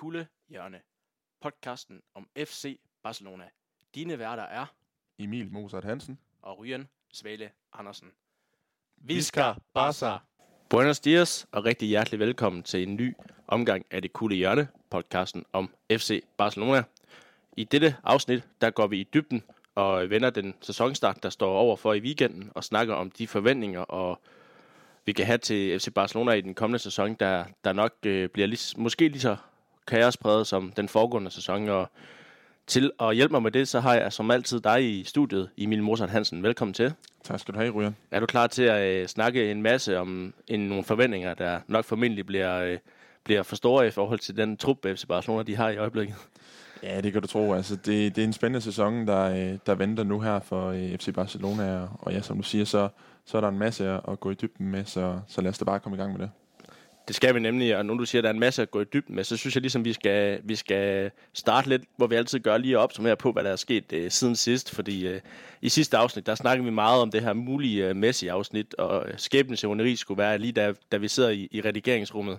Kulde Hjørne, podcasten om FC Barcelona. Dine værter er Emil Mozart Hansen. og Ryan Svale Andersen. Visca Barca. Buenos dias og rigtig hjertelig velkommen til en ny omgang af Det Kulde Hjørne, podcasten om FC Barcelona. I dette afsnit, der går vi i dybden og vender den sæsonstart, der står over for i weekenden, og snakker om de forventninger, og vi kan have til FC Barcelona i den kommende sæson, der, der nok øh, bliver lige, måske lige så kaospræget som den foregående sæson. Og til at hjælpe mig med det, så har jeg som altid dig i studiet, Emil Mozart Hansen. Velkommen til. Tak skal du have, Ryan. Er du klar til at øh, snakke en masse om en, nogle forventninger, der nok formentlig bliver, øh, bliver for store i forhold til den trup, FC Barcelona de har i øjeblikket? Ja, det kan du tro. Altså, det, det er en spændende sæson, der, øh, der venter nu her for øh, FC Barcelona. Og, og ja, som du siger, så, så er der en masse at, at gå i dybden med, så, så lad os da bare komme i gang med det. Det skal vi nemlig, og nu du siger, at der er en masse at gå i dybden med, så synes jeg ligesom, vi skal, vi skal starte lidt, hvor vi altid gør lige op, som her på, hvad der er sket øh, siden sidst. Fordi øh, i sidste afsnit, der snakkede vi meget om det her mulige øh, Messi-afsnit, og øh, skæbnens skulle være lige da, da vi sidder i, i redigeringsrummet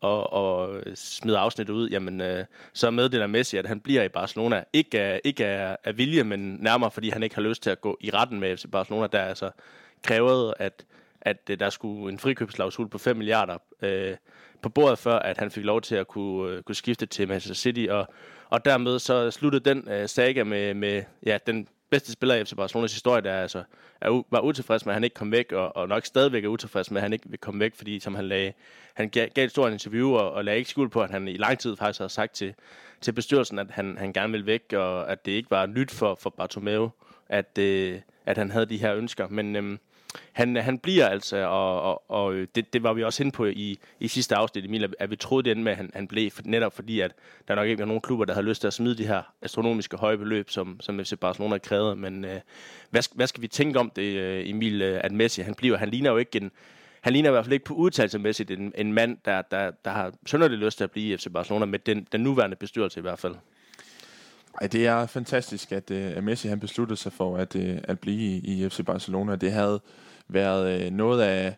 og, og øh, smider afsnittet ud, jamen øh, så meddeler Messi, at han bliver i Barcelona. Ikke af, ikke af, af vilje, men nærmere fordi han ikke har lyst til at gå i retten med FC Barcelona, der altså krævede, at, at øh, der skulle en frikøbsklausul på 5 milliarder øh, på bordet, før at han fik lov til at kunne, øh, kunne skifte til Manchester City. Og, og dermed så sluttede den øh, saga med, med ja, den bedste spiller i FC Barcelonas historie, der altså er, var utilfreds med, at han ikke kom væk, og, og nok stadigvæk er utilfreds med, at han ikke vil komme væk, fordi som han, lagde, han gav, gav et stort interview, og, og lagde ikke skuld på, at han i lang tid faktisk havde sagt til, til bestyrelsen, at han, han gerne ville væk, og at det ikke var nyt for, for Bartomeu, at, øh, at han havde de her ønsker. Men øhm, han, han bliver altså, og, og, og øh, det, det var vi også inde på i, i sidste afsnit, Emil, at- vi troede det endte med, at han, han blev, netop fordi, at der nok ikke var nogen klubber, der havde lyst til at smide de her astronomiske høje beløb, som, som FC Barcelona krævede. Men øh, hvad, hvad skal vi tænke om det, øh, Emil, øh, at Messi, han bliver? Han ligner jo ikke en, han ligner i hvert fald ikke på udtalelsemæssigt en, en mand, der, der, der har synderligt lyst til at blive i FC Barcelona, med den, den nuværende bestyrelse i hvert fald. Ej, det er fantastisk, at, øh, at Messi han besluttede sig for at, øh, at blive i, i FC Barcelona. Det havde været øh, noget af,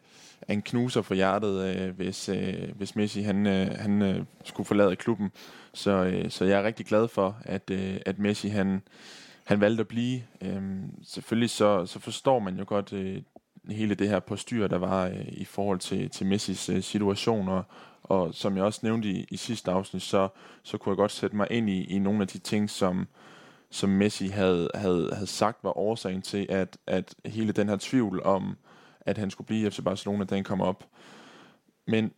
en knuser for hjertet, hvis, hvis Messi han, han skulle forlade klubben. Så, så jeg er rigtig glad for, at, at Messi han, han valgte at blive. Øhm, selvfølgelig så, så forstår man jo godt hele det her postyr, der var øh, i forhold til, til Messis øh, situation, og, og som jeg også nævnte i, i sidste afsnit, så, så kunne jeg godt sætte mig ind i, i nogle af de ting, som, som Messi havde, havde, havde sagt var årsagen til, at, at hele den her tvivl om, at han skulle blive i FC Barcelona, den kom op. Men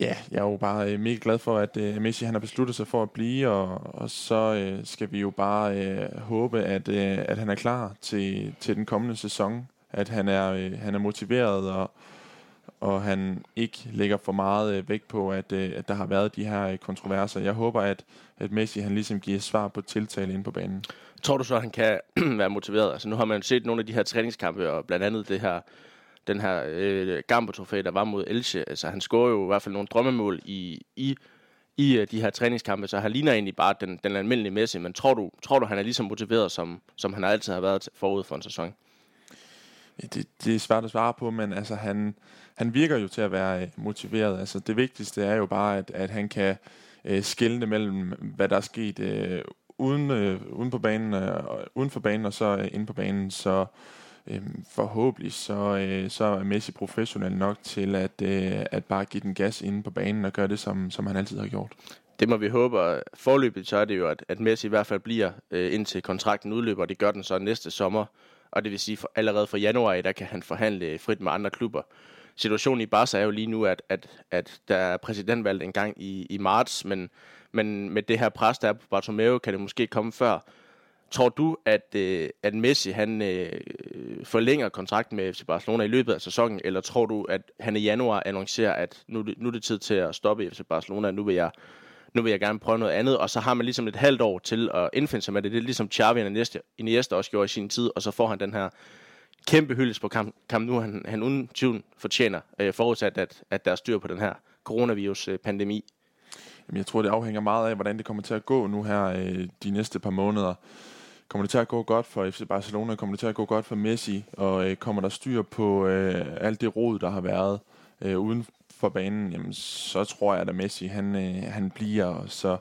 ja, jeg er jo bare øh, mega glad for, at øh, Messi han har besluttet sig for at blive, og, og så øh, skal vi jo bare øh, håbe, at, øh, at han er klar til, til den kommende sæson. At han er, øh, han er motiveret, og, og han ikke lægger for meget øh, vægt på, at, øh, at der har været de her øh, kontroverser. Jeg håber, at, at Messi han ligesom giver svar på tiltale inde på banen. Tror du så, at han kan være motiveret? Altså nu har man jo set nogle af de her træningskampe, og blandt andet det her, den her øh, Gambo-trofæ, der var mod Elche. Altså han scorer jo i hvert fald nogle drømmemål i, i, i øh, de her træningskampe, så han ligner egentlig bare den, den almindelige Messi. Men tror du, tror du, han er lige så motiveret, som, som han altid har været forud for en sæson? Det, det er svært at svare på, men altså, han, han virker jo til at være øh, motiveret. Altså, det vigtigste er jo bare, at, at han kan øh, skille mellem, hvad der er sket øh, uden, øh, uden, på banen, øh, og- uden for banen og så øh, inde på banen. Så øh, forhåbentlig så, øh, så er Messi professionel nok til at, øh, at bare give den gas inde på banen og gøre det, som, som han altid har gjort. Det må vi håbe, og forløbet så er det jo, at, at Messi i hvert fald bliver øh, indtil kontrakten udløber, og det gør den så næste sommer. Og det vil sige, for, allerede fra januar, i, der kan han forhandle øh, frit med andre klubber. Situationen i Barca er jo lige nu, at, at, at der er præsidentvalg en gang i, i marts, men, men med det her pres, der er på Bartomeu, kan det måske komme før. Tror du, at, øh, at Messi han øh, forlænger kontrakten med FC Barcelona i løbet af sæsonen, eller tror du, at han i januar annoncerer, at nu, nu er det tid til at stoppe FC Barcelona, nu vil jeg nu vil jeg gerne prøve noget andet, og så har man ligesom et halvt år til at indfinde sig med det. Det er ligesom Xavi og Iniesta også gjorde i sin tid, og så får han den her kæmpe hyldest på kamp, kamp nu, han, han uden tvivl fortjener, øh, forudsat at, at der er styr på den her coronavirus-pandemi. Jamen, jeg tror, det afhænger meget af, hvordan det kommer til at gå nu her øh, de næste par måneder. Kommer det til at gå godt for FC Barcelona? Kommer det til at gå godt for Messi? Og øh, kommer der styr på øh, alt det rod, der har været? øh, uden for banen, jamen, så tror jeg, at Messi han, øh, han bliver, og så,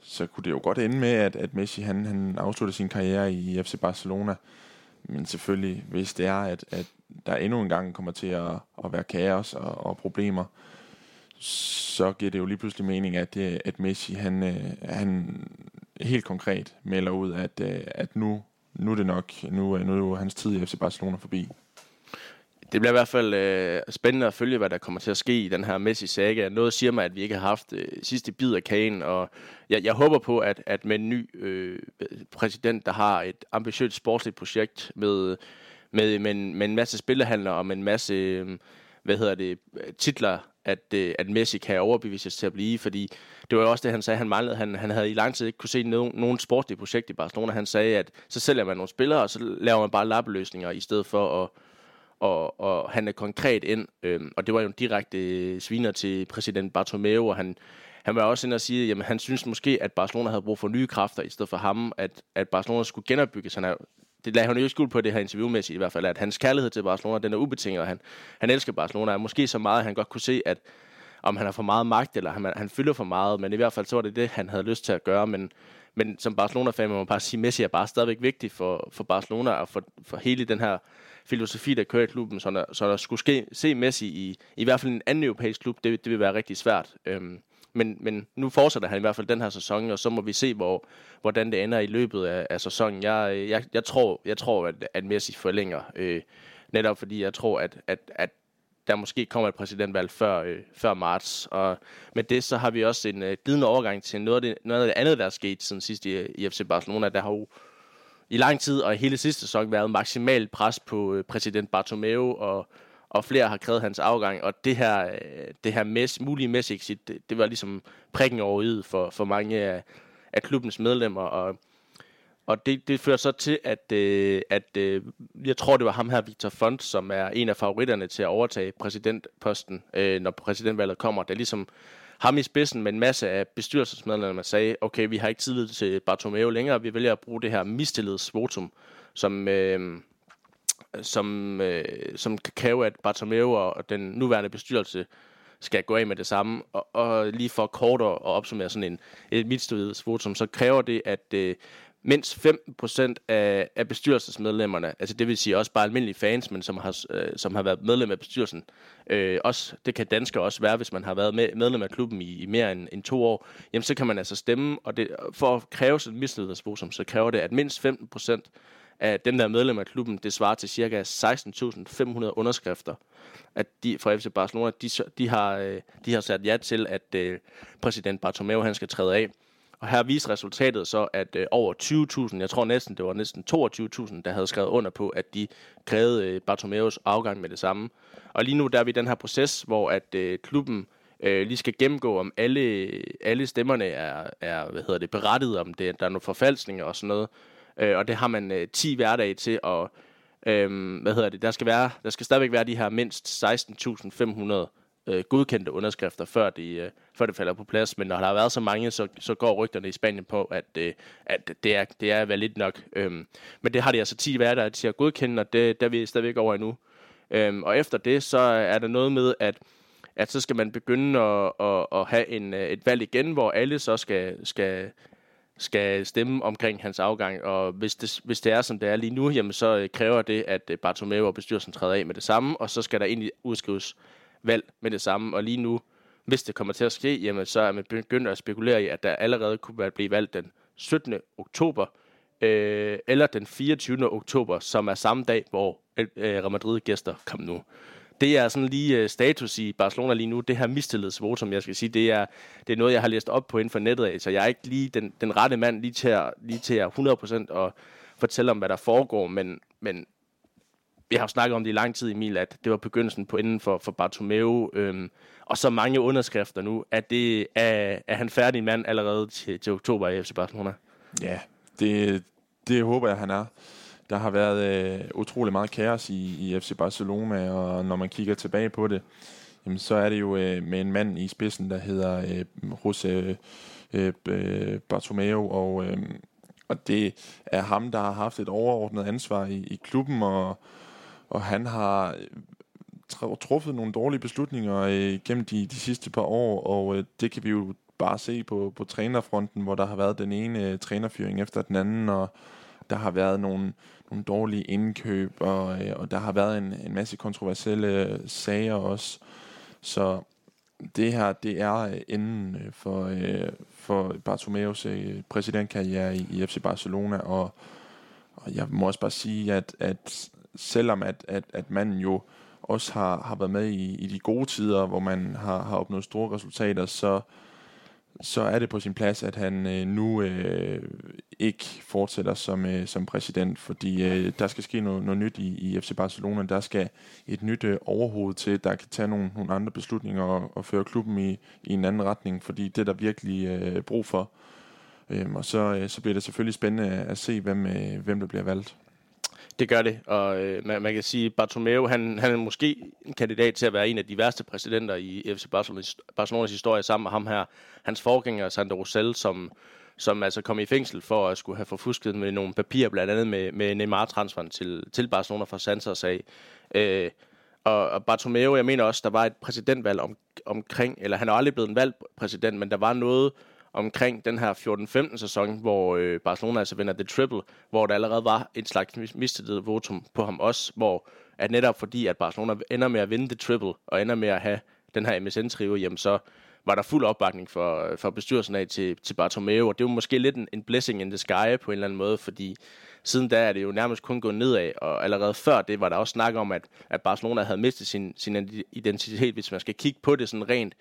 så kunne det jo godt ende med, at, at Messi han, han afslutter sin karriere i FC Barcelona. Men selvfølgelig, hvis det er, at, at der endnu en gang kommer til at, at være kaos og, og problemer, så giver det jo lige pludselig mening, at, det, at Messi han, øh, han helt konkret melder ud, at, øh, at nu, nu er det nok, nu, øh, nu er hans tid i FC Barcelona forbi. Det bliver i hvert fald øh, spændende at følge, hvad der kommer til at ske i den her Messi-saga. Noget siger mig, at vi ikke har haft øh, sidste bid af kagen, og jeg, jeg håber på, at, at med en ny øh, præsident, der har et ambitiøst sportsligt projekt med, med, med, en, med en masse spillehandler og med en masse øh, hvad hedder det, titler, at, øh, at Messi kan overbevises til at blive, fordi det var jo også det, han sagde, han manglede. Han, han havde i lang tid ikke kunne se nogen, nogen sportlige projekt i Barcelona. Han sagde, at så sælger man nogle spillere, og så laver man bare lappeløsninger, i stedet for at og, og han er konkret ind, Øh, og det var jo en direkte sviner til præsident Bartomeu, og han, han var også inde og sige, at han synes måske, at Barcelona havde brug for nye kræfter, i stedet for ham, at, at Barcelona skulle genopbygges. Han er, det lagde han jo ikke skuld på det her interviewmæssigt i hvert fald, at hans kærlighed til Barcelona, den er ubetinget, og han, han elsker Barcelona, og måske så meget, at han godt kunne se, at om han har for meget magt, eller han, han fylder for meget, men i hvert fald så var det det, han havde lyst til at gøre, men, men som Barcelona-fan må man bare sige, Messi er bare stadigvæk vigtig for, for Barcelona, og for, for hele den her filosofi, der kører i klubben, så der, så der skulle ske, se Messi i, i hvert fald en anden europæisk klub, det, det vil være rigtig svært. Øhm, men, men nu fortsætter han i hvert fald den her sæson, og så må vi se, hvor, hvordan det ender i løbet af, af sæsonen. Jeg, jeg, jeg tror, jeg tror at, at Messi forlænger, øh, netop fordi jeg tror, at, at, at der måske kommer et præsidentvalg før, øh, før marts. Og med det, så har vi også en øh, glidende overgang til noget af, det, noget af det andet, der er sket siden sidst i, i FC Barcelona. Der har jo i lang tid og hele sidste sæson været maksimalt pres på øh, præsident Bartomeu, og, og flere har krævet hans afgang. Og det her, øh, det her mes, mulige Messi-exit, det, det var ligesom prikken over i for, for mange af, af klubbens medlemmer. Og, og det, det fører så til, at, øh, at øh, jeg tror, det var ham her, Victor Font, som er en af favoritterne til at overtage præsidentposten, øh, når præsidentvalget kommer. Det er ligesom ham i spidsen med en masse af bestyrelsesmedlemmer, der sagde, okay, vi har ikke tillid til Bartomeu længere, vi vælger at bruge det her mistillidsvotum, som, øh, som, øh, som kan kræve, at Bartomeu og den nuværende bestyrelse skal gå af med det samme. Og, og lige for kort at opsummere sådan en, et mistillidsvotum, så kræver det, at øh, mindst 15% af, af bestyrelsesmedlemmerne, altså det vil sige også bare almindelige fans, men som har, øh, som har været medlem af bestyrelsen, øh, også, det kan danskere også være, hvis man har været med, medlem af klubben i, i mere end, end to år, jamen så kan man altså stemme, og det, for at kræve sådan et mistillidsvotum, så kræver det, at mindst 15% af dem, der er medlem af klubben, det svarer til ca. 16.500 underskrifter, at de fra FC Barcelona, de, de, har, øh, de har sat ja til, at øh, præsident Bartomeu han skal træde af. Og her viser resultatet så, at øh, over 20.000, jeg tror næsten, det var næsten 22.000, der havde skrevet under på, at de krævede øh, Bartomeus afgang med det samme. Og lige nu der er vi i den her proces, hvor at øh, klubben øh, lige skal gennemgå, om alle, alle stemmerne er, er hvad hedder det, berettiget, om det, der er nogle forfalskninger og sådan noget. Øh, og det har man øh, 10 hverdage til at øh, hvad hedder det, der skal, være, der skal stadigvæk være de her mindst 16.500 øh, godkendte underskrifter, før, de, øh, før det falder på plads. Men når der har været så mange, så, så går rygterne i Spanien på, at, øh, at det, er, det er valid nok. Øhm, men det har de altså 10 værter til at godkende, og det der er vi stadigvæk over endnu. Øhm, og efter det, så er der noget med, at at så skal man begynde at, at, at have en, øh, et valg igen, hvor alle så skal, skal, skal stemme omkring hans afgang. Og hvis det, hvis det er, som det er lige nu, jamen så øh, kræver det, at øh, Bartomeu og bestyrelsen træder af med det samme, og så skal der egentlig udskrives valg med det samme. Og lige nu, hvis det kommer til at ske, jamen, så er man begyndt at spekulere i, at der allerede kunne blive valgt den 17. oktober, øh, eller den 24. oktober, som er samme dag, hvor øh, Real Madrid gæster kom nu. Det er sådan lige øh, status i Barcelona lige nu. Det her mistillidsvotum, jeg skal sige, det er, det er noget, jeg har læst op på inden for nettet af, så jeg er ikke lige den, den rette mand lige til at, lige til at 100% og fortælle om, hvad der foregår, men, men vi har jo snakket om det i lang tid, Emil, at det var begyndelsen på enden for, for Bartomeu, øhm, og så mange underskrifter nu. at det, er, er han færdig mand allerede til, til oktober i FC Barcelona? Ja, det, det håber jeg, han er. Der har været øh, utrolig meget kaos i, i FC Barcelona, og når man kigger tilbage på det, jamen, så er det jo øh, med en mand i spidsen, der hedder øh, José øh, øh, Bartomeu, og, øh, og det er ham, der har haft et overordnet ansvar i, i klubben, og og han har øh, truffet nogle dårlige beslutninger øh, gennem de, de sidste par år, og øh, det kan vi jo bare se på, på trænerfronten, hvor der har været den ene øh, trænerfyring efter den anden, og der har været nogle, nogle dårlige indkøb, og, øh, og der har været en, en masse kontroversielle øh, sager også. Så det her, det er øh, enden for, øh, for Bartomeus øh, præsidentkarriere i, i FC Barcelona, og, og jeg må også bare sige, at, at selvom at, at, at manden jo også har, har været med i, i de gode tider, hvor man har, har opnået store resultater, så, så er det på sin plads, at han øh, nu øh, ikke fortsætter som, øh, som præsident, fordi øh, der skal ske noget, noget nyt i, i FC Barcelona. Der skal et nyt øh, overhoved til, der kan tage nogle, nogle andre beslutninger og, og føre klubben i, i en anden retning, fordi det er der virkelig øh, brug for. Øhm, og så, øh, så bliver det selvfølgelig spændende at se, hvem, øh, hvem der bliver valgt. Det gør det, og øh, man, man kan sige, Bartomeu, han, han er måske en kandidat til at være en af de værste præsidenter i FC Barcelonas, Barcelonas historie, sammen med ham her, hans forgænger, Sandro Rosell, som, som altså kom i fængsel for at skulle have forfusket med nogle papirer, blandt andet med, med Neymar-transferen til, til Barcelona fra Santos sag. Øh, og, og Bartomeu, jeg mener også, der var et præsidentvalg om, omkring, eller han er aldrig blevet en valgt præsident, men der var noget omkring den her 14-15 sæson, hvor øh, Barcelona altså vinder The Triple, hvor der allerede var et slags mistillid votum på ham også, hvor at netop fordi, at Barcelona ender med at vinde The Triple, og ender med at have den her MSN-trio, jamen så var der fuld opbakning for, for bestyrelsen af til, til Bartomeu, og det var måske lidt en, en blessing in the sky på en eller anden måde, fordi siden da er det jo nærmest kun gået nedad, og allerede før det var der også snak om, at, at Barcelona havde mistet sin, sin identitet, hvis man skal kigge på det sådan rent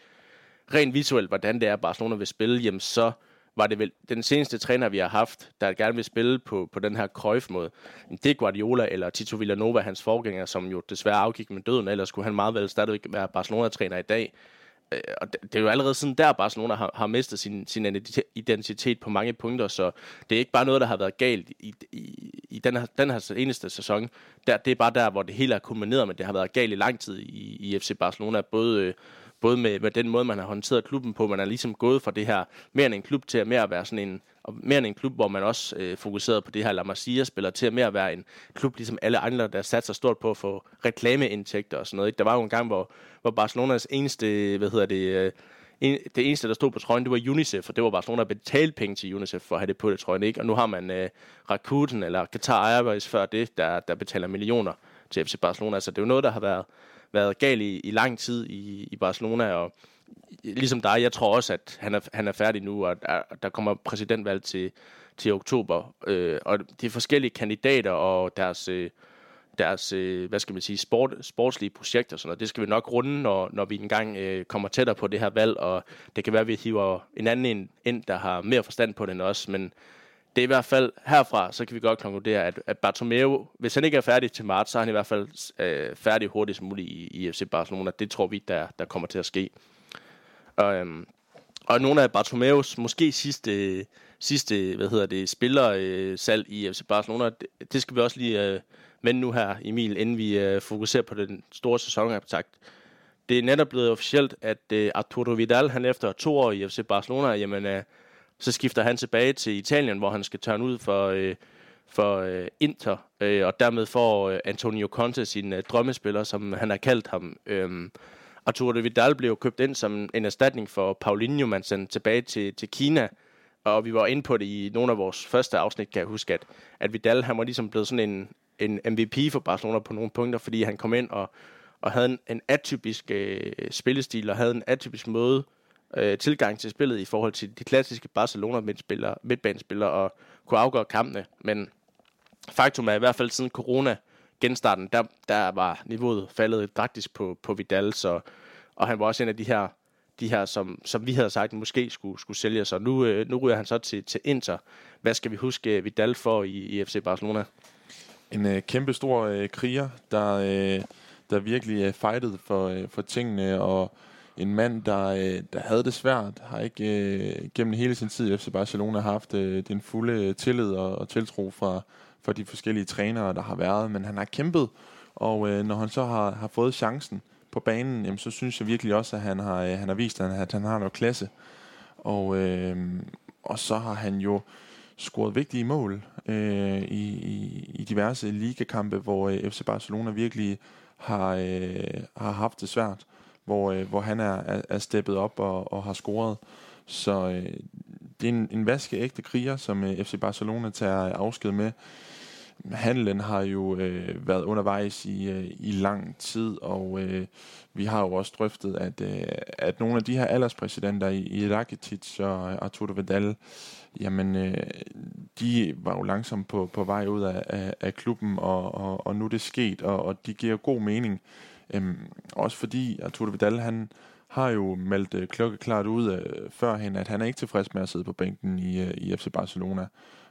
rent visuelt, hvordan det er, Barcelona vil spille, jamen så var det vel den seneste træner, vi har haft, der gerne vil spille på, på den her Cruyff-måde. Det er Guardiola eller Tito Villanova, hans forgænger, som jo desværre afgik med døden, ellers skulle han meget vel stadigvæk være Barcelona-træner i dag. Øh, og det er jo allerede sådan der, Barcelona har, har mistet sin, sin identitet på mange punkter, så det er ikke bare noget, der har været galt i, i, i den, her, den her eneste sæson. Der, det er bare der, hvor det hele er kulmineret, men det har været galt i lang tid i, i FC Barcelona, både øh, både med, med den måde, man har håndteret klubben på. Man er ligesom gået fra det her mere end en klub til at mere at være sådan en, og mere end en klub, hvor man også øh, fokuserede på det her La Masia-spiller, til at mere at være en klub, ligesom alle andre, der satser stort på at få reklameindtægter og sådan noget. Ikke? Der var jo en gang, hvor, hvor Barcelonas eneste, hvad hedder det, øh, en, det eneste, der stod på trøjen, det var UNICEF, og det var Barcelona, der betalte penge til UNICEF for at have det på det trøjen, ikke? Og nu har man øh, Rakuten eller Qatar Airways før det, der, der betaler millioner til FC Barcelona. Så det er jo noget, der har været, været gal i, i lang tid i, i Barcelona, og ligesom dig, jeg tror også, at han er, han er færdig nu, og der, der kommer præsidentvalg til, til oktober. Øh, og de forskellige kandidater og deres, øh, deres øh, hvad skal man sige, sport, sportslige projekter, sådan noget, det skal vi nok runde, når, når vi engang øh, kommer tættere på det her valg, og det kan være, at vi hiver en anden ind, ind der har mere forstand på det end os, men det er i hvert fald herfra, så kan vi godt konkludere, at, at Bartomeu, hvis han ikke er færdig til marts, så er han i hvert fald øh, færdig hurtigst muligt i, i FC Barcelona. Det tror vi, der, der kommer til at ske. Og, øhm, og nogle af Bartomeus måske sidste, sidste hvad hedder det, spillersalg øh, i FC Barcelona, det, det skal vi også lige øh, vende nu her, Emil, inden vi øh, fokuserer på den store sæsonoptakt. Det er netop blevet officielt, at øh, Arturo Vidal, han efter to år i FC Barcelona, jamen, øh, så skifter han tilbage til Italien, hvor han skal tørne ud for, øh, for øh, Inter, øh, og dermed får øh, Antonio Conte sin øh, drømmespiller, som han har kaldt ham. Øh, Arturo Vidal blev købt ind som en erstatning for Paulinho, man sendte tilbage til, til Kina, og vi var inde på det i nogle af vores første afsnit, kan jeg huske, at, at Vidal han var ligesom blevet sådan en, en MVP for Barcelona på nogle punkter, fordi han kom ind og, og havde en, en atypisk øh, spillestil, og havde en atypisk måde øh, tilgang til spillet i forhold til de klassiske Barcelona midtspillere, midtbanespillere og kunne afgøre kampene. Men faktum er i hvert fald siden corona genstarten, der, der var niveauet faldet drastisk på, på Vidal, så, og han var også en af de her, de her som, som vi havde sagt, måske skulle, skulle sælge sig. Nu, øh, nu ryger han så til, til Inter. Hvad skal vi huske øh, Vidal for i, i FC Barcelona? En øh, kæmpe stor øh, kriger, der, øh, der virkelig øh, fightede for, øh, for tingene, og en mand, der, øh, der havde det svært, har ikke øh, gennem hele sin tid i FC Barcelona haft øh, den fulde tillid og, og tiltro fra, fra de forskellige trænere, der har været, men han har kæmpet, og øh, når han så har, har fået chancen på banen, jamen, så synes jeg virkelig også, at han har, øh, han har vist, at han, at han har noget klasse. Og, øh, og så har han jo scoret vigtige mål øh, i, i, i diverse ligakampe, hvor øh, FC Barcelona virkelig har, øh, har haft det svært, hvor, øh, hvor han er, er, er steppet op og, og har scoret. Så øh, det er en, en vaskeægte kriger, som øh, FC Barcelona tager afsked med. Handlen har jo øh, været undervejs i, øh, i lang tid, og øh, vi har jo også drøftet, at, øh, at nogle af de her alderspræsidenter i, i Rakitic og Arturo Vidal, jamen, øh, de var jo langsomt på, på vej ud af, af, af klubben, og, og, og nu er det sket, og, og de giver god mening. Øhm, også fordi Arturo Vidal, han har jo meldt øh, klokkeklart ud øh, førhen, at han er ikke tilfreds med at sidde på bænken i, øh, i FC Barcelona.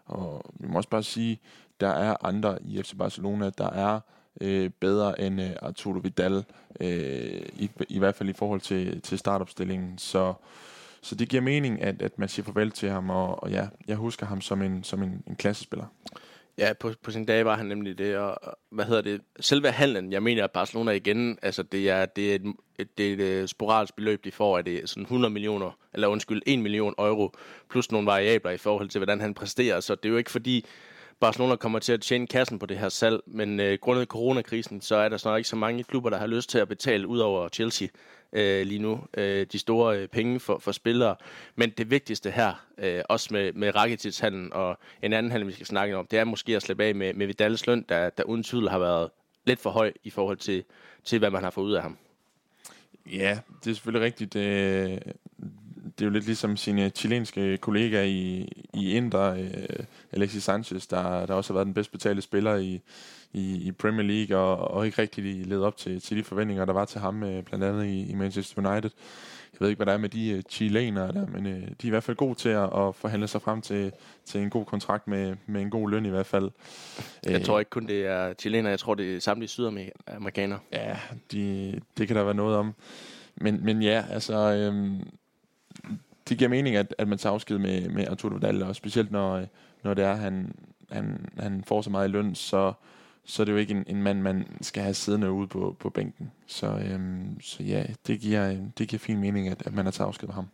Og vi må også bare sige, der er andre i FC Barcelona, der er øh, bedre end øh, Arturo Vidal, øh, i, i hvert fald i forhold til, til startopstillingen. Så, så det giver mening, at, at man siger farvel til ham, og, og ja, jeg husker ham som en, som en, en klassespiller. Ja, på, på sin dag var han nemlig det, og hvad hedder det, selve handlen, jeg mener, at Barcelona igen, altså det er, det er, et, et, det er et øh, sporadisk beløb, de får, at det er sådan 100 millioner, eller undskyld, 1 million euro, plus nogle variabler i forhold til, hvordan han præsterer, så det er jo ikke fordi, Barcelona kommer til at tjene kassen på det her salg, men øh, grundet coronakrisen, så er der snart ikke så mange klubber, der har lyst til at betale ud over Chelsea øh, lige nu, øh, de store øh, penge for, for spillere. Men det vigtigste her, øh, også med, med Rakitic-handlen og en anden handel, vi skal snakke om, det er måske at slippe af med, med Vidals løn, der, der uden tvivl har været lidt for høj i forhold til, til, hvad man har fået ud af ham. Ja, det er selvfølgelig rigtigt. Øh, det er jo lidt ligesom sine chilenske kollega i, i Inter, øh, Alexis Sanchez, der, der også har været den bedst betalte spiller i, i, i Premier League, og, og ikke rigtig levet op til, til de forventninger, der var til ham, øh, blandt andet i, i Manchester United. Jeg ved ikke, hvad der er med de uh, chilenere der, men uh, de er i hvert fald gode til at, at forhandle sig frem til, til en god kontrakt med, med en god løn i hvert fald. Jeg tror ikke kun det er chilenere, jeg tror det er samtlige sydamerikanere. Ja, de, det kan der være noget om. Men, men ja, altså... Øhm, det giver mening, at, at man tager afsked med, med Arturo Vidal, og specielt når, øh, når det er, han, han, han får så meget i løn, så, så er det jo ikke en, en mand, man skal have siddende ude på, på bænken. Så, øhm, så ja, det giver, øh, det giver fin mening, at, at man har taget afsked med ham.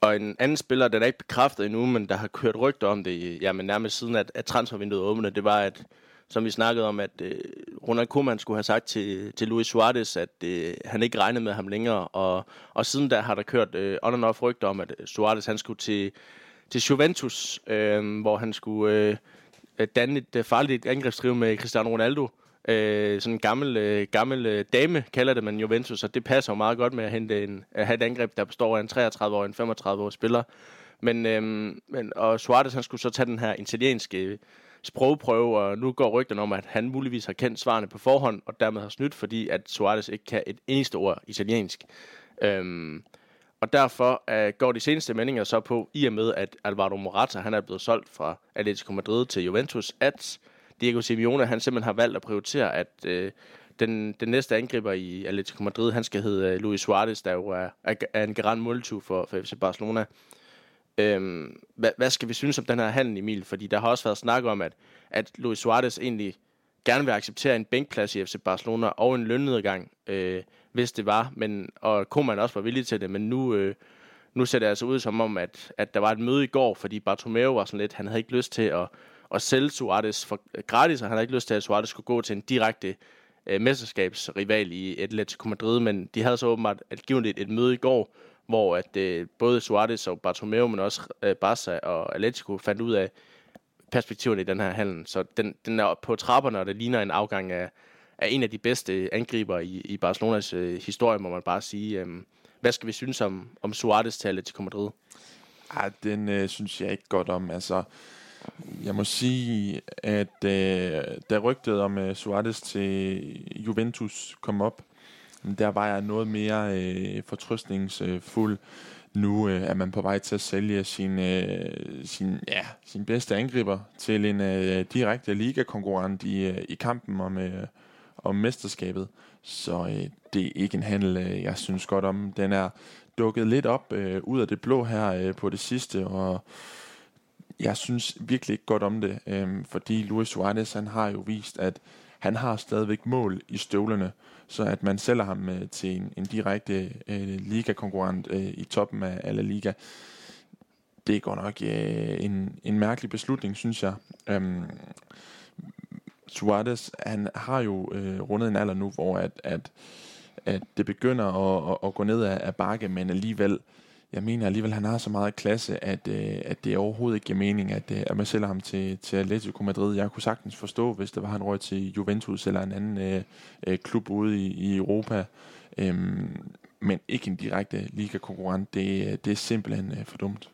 Og en anden spiller, den er ikke bekræftet endnu, men der har kørt rygter om det, jamen nærmest siden, at, at transfervinduet åbnede, det var, at som vi snakkede om, at øh, Ronald Koeman skulle have sagt til, til Luis Suarez, at øh, han ikke regnede med ham længere. Og, og siden da har der kørt øh, on and off rygter om, at øh, Suarez han skulle til, til Juventus, øh, hvor han skulle øh, danne et øh, farligt angrebsdrive med Cristiano Ronaldo. Øh, sådan en gammel, øh, gammel øh, dame, kalder det man Juventus, og det passer jo meget godt med at, hente en, at have et angreb, der består af en 33-årig og en 35-årig spiller. Men, øh, men, og Suarez han skulle så tage den her italienske sprogprøve, og nu går rygten om, at han muligvis har kendt svarene på forhånd, og dermed har snydt, fordi at Suarez ikke kan et eneste ord italiensk. Øhm, og derfor uh, går de seneste meninger så på, i og med at Alvaro Morata han er blevet solgt fra Atletico Madrid til Juventus, at Diego Simeone han simpelthen har valgt at prioritere, at uh, den, den næste angriber i Atletico Madrid, han skal hedde uh, Luis Suarez, der jo er, er en garant måltyv for, for FC Barcelona. Øhm, hvad, hvad skal vi synes om den her handel, Emil? Fordi der har også været snak om, at, at Luis Suarez egentlig gerne vil acceptere en bænkplads i FC Barcelona og en lønnedgang, øh, hvis det var. Men, og Koeman også var villig til det, men nu, øh, nu ser det altså ud som om, at, at der var et møde i går, fordi Bartomeu var sådan lidt, han havde ikke lyst til at, at sælge Suarez for øh, gratis, og han havde ikke lyst til, at Suarez skulle gå til en direkte øh, mesterskabsrival i Atletico Madrid, men de havde så åbenbart givet et, et møde i går, hvor at øh, både Suarez og Bartomeu, men også øh, Barca og Atletico fandt ud af perspektiverne i den her handel. Så den, den er på trapperne, og det ligner en afgang af, af en af de bedste angriber i, i Barcelonas øh, historie, må man bare sige. Øh, hvad skal vi synes om, om Suarez til Atletico Madrid? Ah, den øh, synes jeg ikke godt om. Altså, jeg må sige, at øh, da rygtet om øh, Suarez til Juventus kom op, der var jeg noget mere øh, fortrystningsfuld. Nu øh, er man på vej til at sælge sin, øh, sin, ja, sin bedste angriber til en øh, direkte ligakonkurrent i, øh, i kampen om, øh, om mesterskabet. Så øh, det er ikke en handel, øh, jeg synes godt om. Den er dukket lidt op øh, ud af det blå her øh, på det sidste, og jeg synes virkelig ikke godt om det, øh, fordi Luis Suarez han har jo vist, at han har stadigvæk mål i støvlerne så at man sælger ham øh, til en, en direkte øh, ligakonkurrent øh, i toppen af alle liga, det går nok øh, en, en mærkelig beslutning, synes jeg. Øhm, Suarez, han har jo øh, rundet en alder nu, hvor at, at, at det begynder at, at, at gå ned af, bakke, men alligevel, jeg mener alligevel, han har så meget klasse, at, øh, at det overhovedet ikke giver mening, at, øh, at man sælger ham til, til Atletico Madrid. Jeg kunne sagtens forstå, hvis det var, han røg til Juventus eller en anden øh, øh, klub ude i, i Europa. Øhm, men ikke en direkte liga-konkurrent. Det, øh, det er simpelthen øh, for dumt.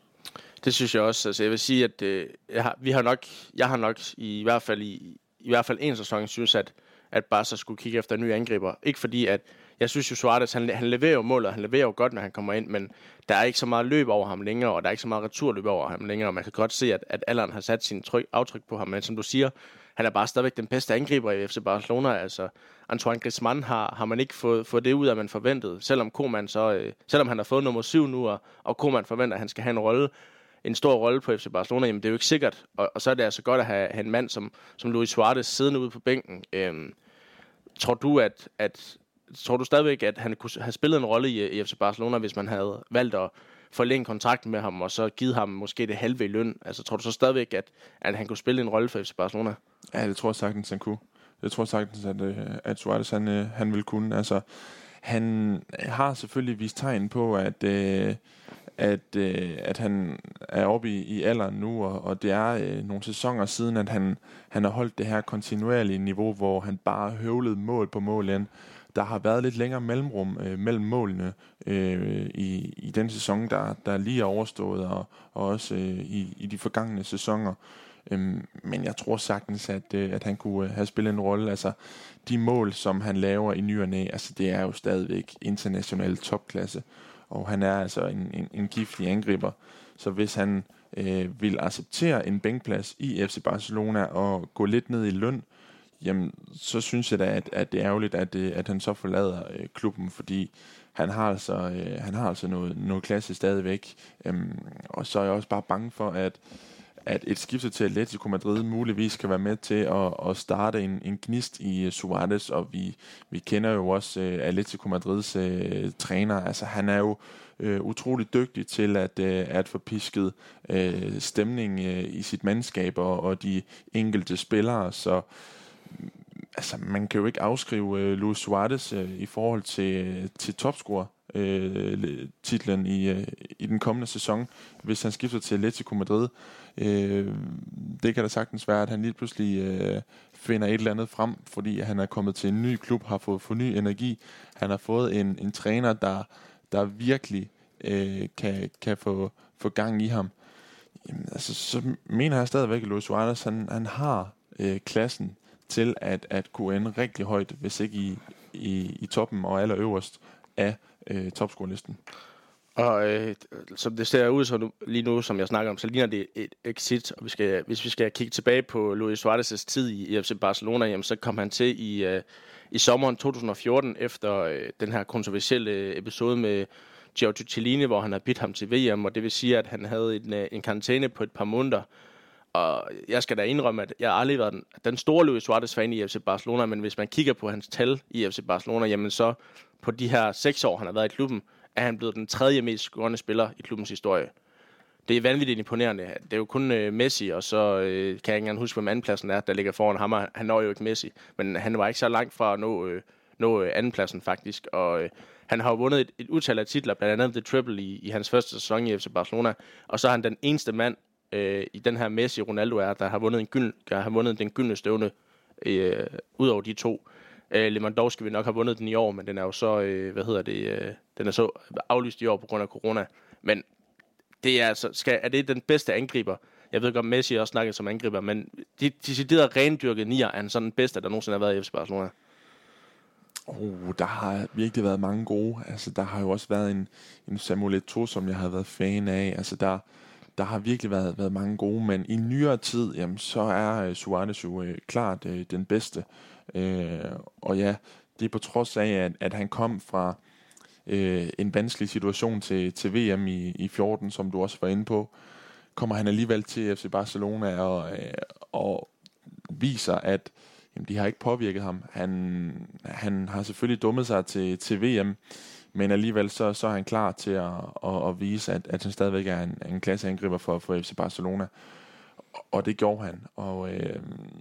Det synes jeg også. Altså, jeg vil sige, at øh, jeg, har, vi har nok, jeg har nok i, i hvert fald i, i hvert fald en sæson synes, at, at Barca skulle kigge efter en ny angriber. Ikke fordi, at jeg synes jo, Suarez, han, han leverer jo målet, han leverer jo godt, når han kommer ind, men der er ikke så meget løb over ham længere, og der er ikke så meget returløb over ham længere, og man kan godt se, at, at alderen har sat sin tryk, aftryk på ham, men som du siger, han er bare stadigvæk den bedste angriber i FC Barcelona. Altså, Antoine Griezmann har, har man ikke fået, fået det ud af, man forventede. Selvom Koeman så, øh, selvom han har fået nummer syv nu, og, og Koeman forventer, at han skal have en rolle, en stor rolle på FC Barcelona, jamen det er jo ikke sikkert. Og, og så er det altså godt at have, have en mand som, som Luis Suarez siddende ude på bænken. Øhm, tror du, at, at tror du stadigvæk, at han kunne have spillet en rolle i, i FC Barcelona, hvis man havde valgt at forlænge kontrakten med ham, og så givet ham måske det halve i løn? Altså, tror du så stadigvæk, at, at han kunne spille en rolle for FC Barcelona? Ja, det tror jeg sagtens, han kunne. Jeg tror sagtens, at, øh, at Suarez han, øh, han vil kunne. Altså, han har selvfølgelig vist tegn på, at, øh, at, øh, at han er oppe i, i alderen nu, og, og det er nogle sæsoner siden, at han, han har holdt det her kontinuerlige niveau, hvor han bare høvlede mål på mål ind der har været lidt længere mellemrum øh, mellem målene øh, i, i den sæson, der, der lige er overstået, og, og også øh, i, i de forgangne sæsoner. Øhm, men jeg tror sagtens, at, øh, at han kunne øh, have spillet en rolle. Altså, de mål, som han laver i ny og næ, altså, det er jo stadigvæk international topklasse. Og han er altså en, en, en giftig angriber. Så hvis han øh, vil acceptere en bænkplads i FC Barcelona og gå lidt ned i løn, jamen, så synes jeg da, at, at det er ærgerligt, at, øh, at han så forlader øh, klubben, fordi han har altså, øh, han har altså noget, noget klasse stadigvæk. Øhm, og så er jeg også bare bange for, at, at et skifte til Atletico Madrid muligvis kan være med til at, at starte en, en gnist i øh, Suarez, og vi, vi kender jo også øh, Atletico Madrids øh, træner. Altså han er jo øh, utrolig dygtig til at, øh, at få pisket øh, stemning øh, i sit mandskab og, og de enkelte spillere, så altså, man kan jo ikke afskrive øh, Luis Suarez øh, i forhold til, øh, til topscorer øh, titlen i, øh, i den kommende sæson, hvis han skifter til Atletico Madrid. Øh, det kan da sagtens være, at han lige pludselig øh, finder et eller andet frem, fordi han er kommet til en ny klub, har fået for ny energi. Han har fået en, en træner, der, der virkelig øh, kan, kan få, få gang i ham. Jamen, altså, så mener jeg stadigvæk, at Luis Suarez han, han har øh, klassen til at, at kunne ende rigtig højt, hvis ikke i, i, i toppen og allerøverst af øh, topscore-listen. Og øh, som det ser ud så nu, lige nu, som jeg snakker om, så ligner det et exit. Og vi skal, hvis vi skal kigge tilbage på Luis Suarez' tid i FC Barcelona, jamen, så kom han til i, øh, i sommeren 2014, efter øh, den her kontroversielle episode med Giorgio Cellini, hvor han har bidt ham til VM, og det vil sige, at han havde en, øh, en karantæne på et par måneder, og jeg skal da indrømme, at jeg har aldrig været den, den store Luis Suarez-fan i FC Barcelona, men hvis man kigger på hans tal i FC Barcelona, jamen så på de her seks år, han har været i klubben, er han blevet den tredje mest scorende spiller i klubbens historie. Det er vanvittigt imponerende. Det er jo kun øh, Messi, og så øh, kan jeg ikke engang huske, hvem andenpladsen er, der ligger foran ham. Han når jo ikke Messi, men han var ikke så langt fra at nå, øh, nå øh, andenpladsen faktisk. Og øh, han har jo vundet et, et utal af titler, blandt andet The Triple i, i hans første sæson i FC Barcelona. Og så er han den eneste mand øh, i den her Messi Ronaldo er, der har vundet, en gyld, der har vundet den gyldne støvne øh, ud over de to. Øh, Lewandowski vil nok have vundet den i år, men den er jo så, øh, hvad hedder det, øh, den er så aflyst i år på grund af corona. Men det er, altså, skal, er det den bedste angriber? Jeg ved godt, Messi også snakket som angriber, men de deciderede rendyrket nier er han sådan den bedste, der nogensinde har været i FC Barcelona. Oh, der har virkelig været mange gode. Altså, der har jo også været en, en Samuel Eto'o, som jeg har været fan af. Altså, der, der har virkelig været, været mange gode, men i nyere tid, jamen, så er øh, Suarez jo øh, klart øh, den bedste. Øh, og ja, det er på trods af, at, at han kom fra øh, en vanskelig situation til, til VM i, i 14, som du også var inde på, kommer han alligevel til FC Barcelona og, øh, og viser, at jamen, de har ikke påvirket ham. Han, han har selvfølgelig dummet sig til, til VM, men alligevel så, så er han klar til at, at, at vise, at, at han stadigvæk er en, en klasseangriber for, for FC Barcelona. og det gjorde han. Og, øh,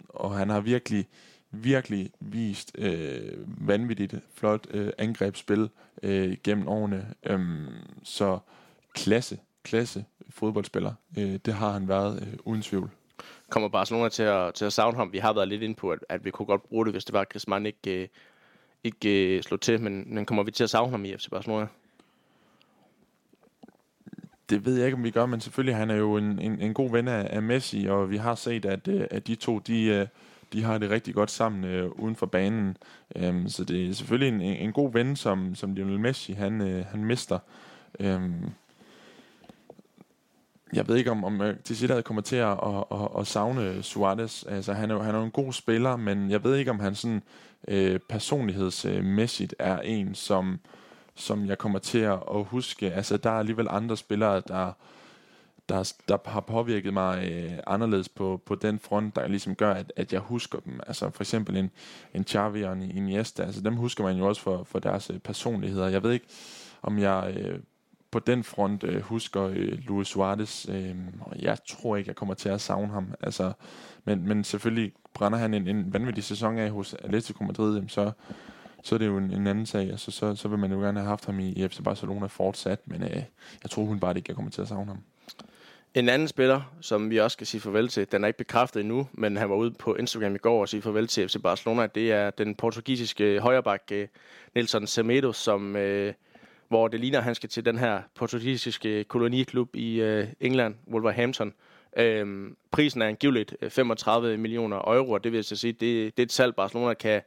og han har virkelig, virkelig vist øh, vanvittigt flot øh, angrebsspil øh, gennem årene. Øhm, så klasse, klasse fodboldspiller. Øh, det har han været øh, uden tvivl. Kommer Barcelona til at, til at savne ham? Vi har været lidt inde på, at, at vi kunne godt bruge det, hvis det var, at Griezmann ikke, øh, ikke øh, slog til, men, men kommer vi til at savne ham i FC Barcelona? Det ved jeg ikke, om vi gør, men selvfølgelig han er jo en, en, en god ven af, af Messi, og vi har set, at, øh, at de to, de, øh, de har det rigtig godt sammen øh, uden for banen. Øhm, så det er selvfølgelig en, en god ven, som, som Lionel Messi han, øh, han mister. Øhm, jeg ved ikke, om, om øh, til kommer til at, at, at, at savne Suarez. Altså, han er, han er en god spiller, men jeg ved ikke, om han sådan øh, personlighedsmæssigt er en, som, som jeg kommer til at, at huske. Altså, der er alligevel andre spillere, der, der, der har påvirket mig øh, anderledes på, på den front, der ligesom gør, at, at jeg husker dem. Altså for eksempel en, en Xavi og en Iniesta, altså dem husker man jo også for, for deres øh, personligheder. Jeg ved ikke, om jeg øh, på den front øh, husker øh, Luis Suarez, øh, og jeg tror ikke, jeg kommer til at savne ham. Altså, men, men selvfølgelig brænder han en, en vanvittig sæson af hos Atletico Madrid, så, så er det jo en, en anden sag. Altså, så, så vil man jo gerne have haft ham i, i FC Barcelona fortsat, men øh, jeg tror hun bare ikke, jeg kommer til at savne ham. En anden spiller, som vi også skal sige farvel til, den er ikke bekræftet endnu, men han var ude på Instagram i går og sige farvel til FC Barcelona. Det er den portugisiske højreback øh, Nelson Semedo, som, øh, hvor det ligner, at han skal til den her portugisiske koloniklub i øh, England, Wolverhampton. Øhm, prisen er angiveligt øh, 35 millioner euro, og det vil jeg sige, det, det er et salg, Barcelona kan,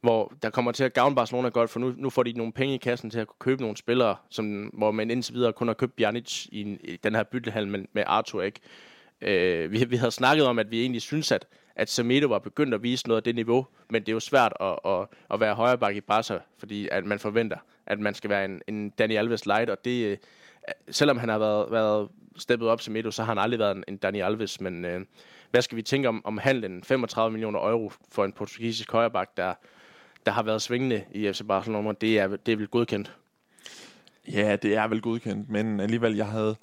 hvor der kommer til at gavne Barcelona godt, for nu, nu får de nogle penge i kassen til at kunne købe nogle spillere, som, hvor man indtil videre kun har købt Bjanic i, i den her byttehandel med, med Arthur, ikke? Øh, vi, vi havde snakket om, at vi egentlig synes, at, at Semedo var begyndt at vise noget af det niveau, men det er jo svært at, at, at være højreback i Barca, fordi at man forventer, at man skal være en, en Dani Alves light, og det, øh, selvom han har været, været steppet op Semedo, så har han aldrig været en, en Dani Alves, men øh, hvad skal vi tænke om, om handlen? 35 millioner euro for en portugisisk højreback, der, der har været svingende i FC Barcelona, det er, det er vel godkendt? Ja, det er vel godkendt, men alligevel, jeg havde,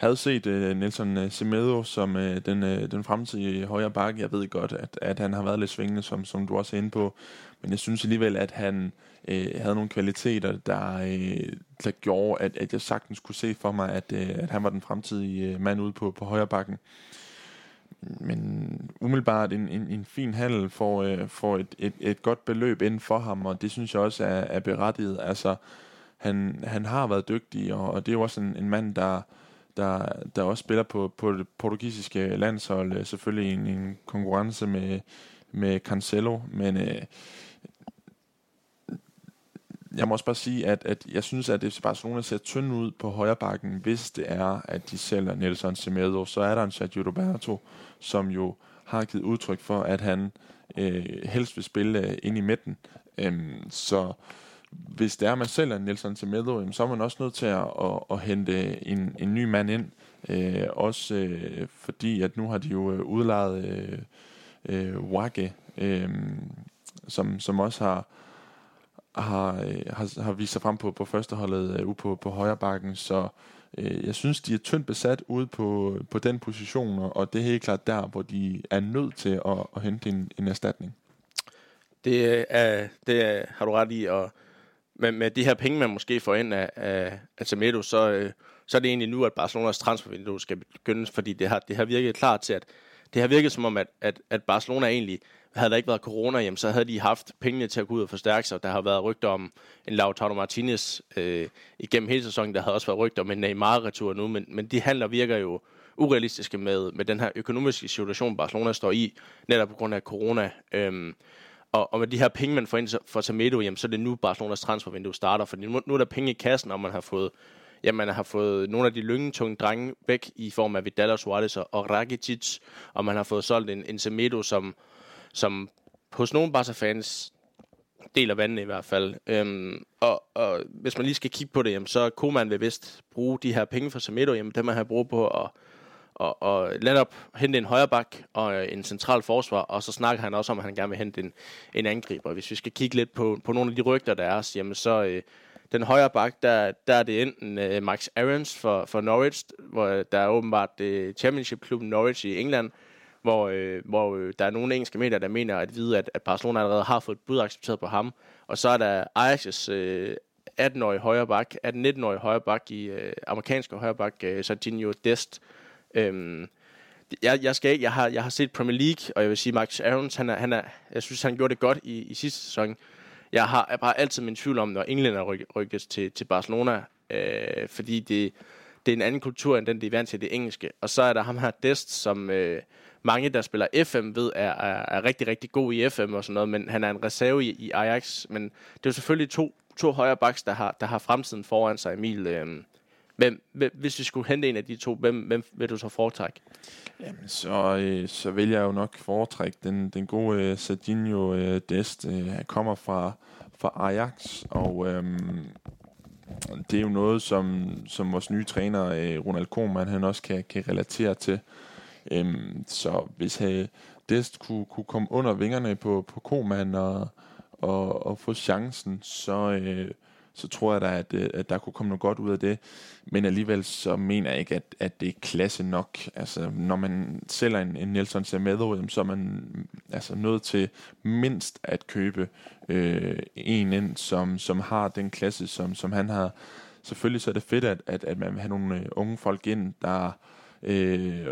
havde set uh, Nelson øh, Semedo som uh, den, uh, den fremtidige højre bakke. Jeg ved godt, at, at han har været lidt svingende, som, som du også er inde på. Men jeg synes alligevel, at han uh, havde nogle kvaliteter, der, uh, der gjorde, at, at jeg sagtens kunne se for mig, at, uh, at han var den fremtidige uh, mand ude på, på højre bakken men umiddelbart en, en, en fin handel for, øh, for et, et, et godt beløb inden for ham, og det synes jeg også er, er berettiget. Altså, han, han har været dygtig, og, og det er jo også en, en mand, der, der, der også spiller på, på det portugisiske landshold, øh, selvfølgelig i en, en konkurrence med, med Cancelo, men øh, jeg må også bare sige, at, at jeg synes, at FC Barcelona ser tynd ud på højre bakken, hvis det er, at de sælger Nelson Semedo. Så er der en Sergio Roberto, som jo har givet udtryk for, at han øh, helst vil spille øh, ind i midten. Øhm, så hvis det er, at man sælger Nelson Semedo, jamen, så er man også nødt til at, at, at hente en, en ny mand ind. Øh, også øh, fordi, at nu har de jo øh, udlejet øh, øh, Wage, øh, som, som også har har, øh, har, har vist sig frem på, på førsteholdet øh, ude på, på højre bakken, så øh, jeg synes, de er tyndt besat ude på, på den position, og det er helt klart der, hvor de er nødt til at, at hente en, en erstatning. Det, er, det er, har du ret i, og med, med de her penge, man måske får ind af, af, af Semedo, så, øh, så er det egentlig nu, at Barcelonas transfervindue skal begyndes, fordi det har, det har virket klart til, at det har virket som om, at, at, at Barcelona egentlig havde der ikke været corona, jamen, så havde de haft pengene til at gå ud og forstærke sig. Der har været rygter om en Lautaro Martinez øh, igennem hele sæsonen. Der havde også været rygter om en Neymar-retur nu, men, men de handler virker jo urealistiske med, med den her økonomiske situation, Barcelona står i, netop på grund af corona. Øhm, og, og med de her penge, man får ind for Tamedo, jamen, så er det nu Barcelonas transfervindue starter, for nu, nu er der penge i kassen, og man har fået ja, man har fået nogle af de lyngetunge drenge væk i form af Vidal og Suarez og Rakitic, og man har fået solgt en, en Semedo, som, som hos nogle Barca-fans deler vandene i hvert fald. Øhm, og, og hvis man lige skal kigge på det, jamen, så kunne man ved vist bruge de her penge for Semedo, jamen dem man har brug på at og, og op hente en højre bak og øh, en central forsvar, og så snakker han også om, at han gerne vil hente en, en angriber. Hvis vi skal kigge lidt på, på nogle af de rygter, der er, jamen så øh, den højre bak, der, der er det enten øh, Max Aarons for, for Norwich, hvor øh, der er åbenbart øh, championship-klubben Norwich i England, hvor, øh, hvor øh, der er nogle engelske medier, der mener at vide, at, at Barcelona allerede har fået et bud accepteret på ham. Og så er der Ajax' øh, 18-årige højre bak, 18-19-årige højre bak i øh, amerikanske højre bak, øh, Serginho Dest. Øhm, jeg, jeg, skal jeg, har, jeg har set Premier League, og jeg vil sige, Max Aarons, han er, han er, jeg synes, han gjorde det godt i, i sidste sæson. Jeg har jeg bare altid min tvivl om, når englænder ryk, rykkes til, til Barcelona, øh, fordi det, det er en anden kultur, end den, de er vant til det engelske. Og så er der ham her Dest, som øh, mange, der spiller FM, ved er, er, er rigtig, rigtig god i FM og sådan noget, men han er en reserve i, i Ajax. Men det er jo selvfølgelig to, to højre backs, der har, der har fremtiden foran sig, Emil. Øh, hvem, hvis vi skulle hente en af de to, hvem, hvem vil du så foretrække? Jamen, så, øh, så vil jeg jo nok foretrække den, den gode øh, Serginho øh, Dest. Øh, han kommer fra, fra Ajax, og øh, det er jo noget, som, som vores nye træner, øh, Ronald Koeman, han også kan, kan relatere til. Øh, så hvis øh, Dest kunne, kunne komme under vingerne på, på Koeman og, og, og få chancen, så... Øh, så tror jeg da, at, øh, at der kunne komme noget godt ud af det. Men alligevel så mener jeg ikke, at, at det er klasse nok. Altså, når man sælger en, en Nelson Semedo, så er man mm, altså nødt til mindst at købe øh, en ind, som, som har den klasse, som, som han har. Selvfølgelig så er det fedt, at, at, at man vil have nogle øh, unge folk ind, der øh,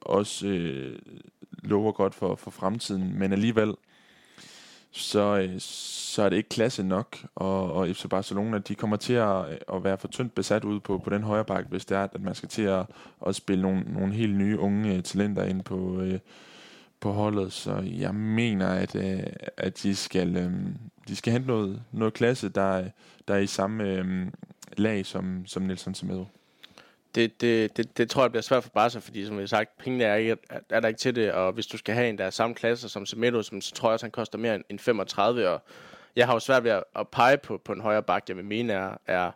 også øh, lover godt for, for fremtiden, men alligevel så, øh, så er det ikke klasse nok, og, og FC Barcelona, de kommer til at, at være for tyndt besat ude på, på den højre bak, hvis det er, at man skal til at, at spille nogle, nogle helt nye unge øh, talenter ind på, øh, på holdet, så jeg mener, at, at de skal, de skal hente noget, noget klasse, der, der er i samme lag som, som Nelson Semedo det, det, det, det tror jeg bliver svært for Barca, fordi som jeg har sagt, pengene er, ikke, er der ikke til det, og hvis du skal have en, der er samme klasse som Semedo, så tror jeg også, han koster mere end 35, og jeg har jo svært ved at, at pege på, på en højere bak, jeg vil mene er, er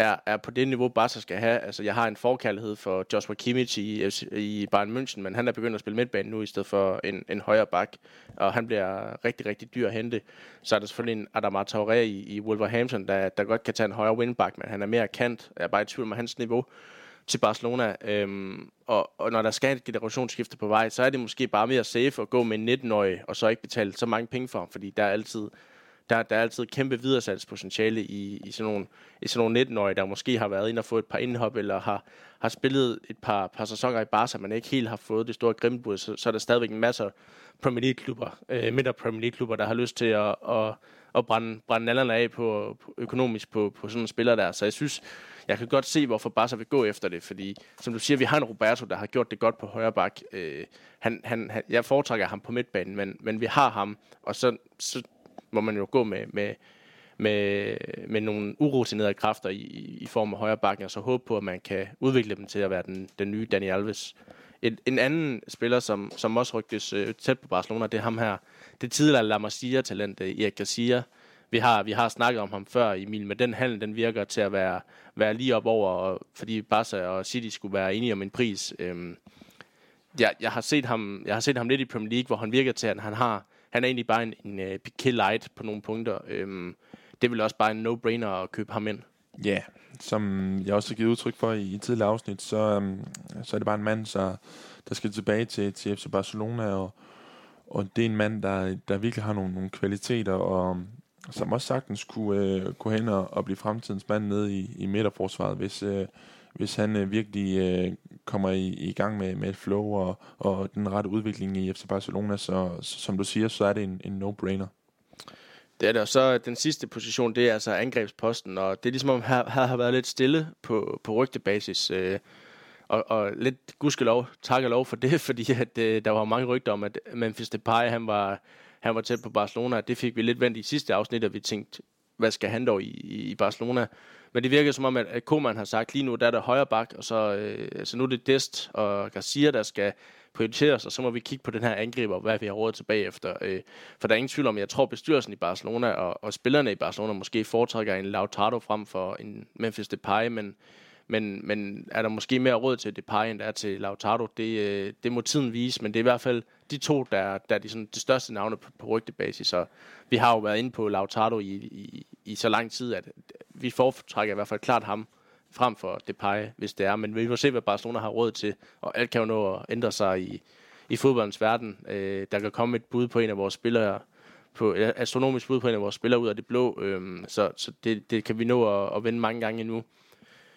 er, er på det niveau, Barca skal have. Altså, jeg har en forkærlighed for Joshua Kimmich i, øh, i Bayern München, men han er begyndt at spille midtbane nu, i stedet for en, en højere bak, og han bliver rigtig, rigtig dyr at hente. Så er der selvfølgelig en Adama Traoré i, i Wolverhampton, der, der godt kan tage en højere wingback, men han er mere kant. Jeg er bare i tvivl om hans niveau til Barcelona. Øhm, og, og når der skal et generationsskifte på vej, så er det måske bare mere safe at gå med en 19-årig, og så ikke betale så mange penge for ham, fordi der er altid der, der er altid kæmpe videresalgspotentiale i, i sådan nogle, i sådan nogle 19-årige, der måske har været inde og fået et par indhop, eller har, har spillet et par, par sæsoner i Barca, men ikke helt har fået det store grimmebud, så, så er der stadigvæk en masse Premier League-klubber, øh, mindre Premier League-klubber, der har lyst til at, at, at brænde, brænde nallerne af på, på, økonomisk på, på sådan nogle spillere der. Så jeg synes, jeg kan godt se, hvorfor Barca vil gå efter det, fordi som du siger, vi har en Roberto, der har gjort det godt på højre bak. Øh, han, han, han, jeg foretrækker ham på midtbanen, men, men vi har ham, og så, så må man jo gå med, med, med, med nogle urutinerede kræfter i, i form af højre bakken, og så håbe på, at man kan udvikle dem til at være den, den nye Dani Alves. En, en anden spiller, som, som også rygtes øh, tæt på Barcelona, det er ham her, det tidligere La Masia-talent, øh, Erik Garcia. Vi har, vi har snakket om ham før, Emil, men den handel, den virker til at være, være lige op over, og, fordi Barca og City skulle være enige om en pris. Øhm, jeg, jeg, har set ham, jeg har set ham lidt i Premier League, hvor han virker til, at han har han er egentlig bare en, en øh, uh, Piquet Light på nogle punkter. Øhm, det er vel også bare en no-brainer at købe ham ind. Ja, yeah. som jeg også har givet udtryk for i, i tidligere afsnit, så, um, så er det bare en mand, så, der skal tilbage til, til FC Barcelona, og, og det er en mand, der, der virkelig har nogle, nogle kvaliteter, og som også sagtens kunne, uh, kunne hen og, og blive fremtidens mand nede i, i midterforsvaret, hvis, uh, hvis han øh, virkelig øh, kommer i, i gang med, med et flow og, og den rette udvikling i FC Barcelona, så, så som du siger, så er det en, en no-brainer. Det er det, og så den sidste position, det er altså angrebsposten, og det er ligesom om her, her har været lidt stille på, på rygtebasis, øh, og, og lidt gudskelov, tak og lov for det, fordi at, øh, der var mange rygter om, at Memphis Depay, han var, han var tæt på Barcelona, det fik vi lidt vendt i sidste afsnit, og vi tænkte, hvad skal han dog i, i Barcelona? Men det virker som om, at Koeman har sagt, lige nu der er der højre bak, og så, øh, altså nu er det Dest og Garcia, der skal prioriteres, og så må vi kigge på den her angriber, hvad vi har råd tilbage efter. Øh, for der er ingen tvivl om, jeg tror bestyrelsen i Barcelona og, og spillerne i Barcelona måske foretrækker en Lautaro frem for en Memphis Depay, men, men, men er der måske mere råd til Depay, end der er til Lautaro? Det, øh, det må tiden vise, men det er i hvert fald de to, der, der er de, sådan, de største navne på, på rygtebasis. Så vi har jo været inde på Lautaro i, i, i så lang tid, at vi foretrækker i hvert fald klart ham frem for Depay, hvis det er. Men vi må se, hvad Barcelona har råd til, og alt kan jo nå at ændre sig i, i fodboldens verden. Øh, der kan komme et bud på en af vores spillere, på astronomisk bud på en af vores spillere ud af det blå, øh, så, så det, det kan vi nå at, at vende mange gange endnu.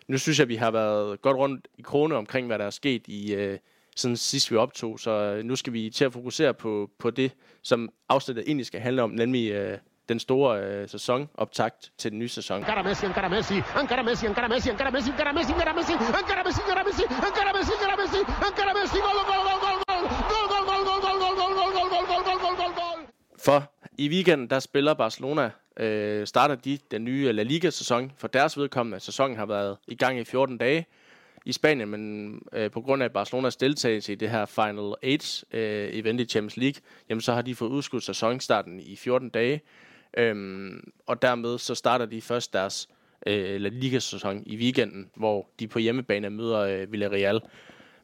Nu synes jeg, vi har været godt rundt i krone omkring, hvad der er sket i øh, siden sidst vi optog, så øh, nu skal vi til at fokusere på, på det, som afsnittet egentlig skal handle om, nemlig øh, den store øh, sæsonoptakt til den nye sæson. Encara Messi, encara Messi, encara Messi, encara Messi, encara Messi, encara Messi, encara Messi, encara Messi, encara Messi, encara Messi, encara Messi, encara Messi, gol, gol, gol, gol, gol, gol, gol, gol, gol, gol, gol, gol, gol, gol, gol, gol, gol, gol. For i weekenden, der spiller Barcelona, øh, starter de den nye La Liga-sæson. For deres vedkommende, sæsonen har været i gang i 14 dage i Spanien, men øh, på grund af Barcelonas deltagelse i det her Final 8 øh, event i Champions League, jamen så har de fået udskudt sæsonstarten i 14 dage. Øhm, og dermed så starter de først deres øh, La Liga-sæson i weekenden, hvor de på hjemmebane møder øh, Villarreal.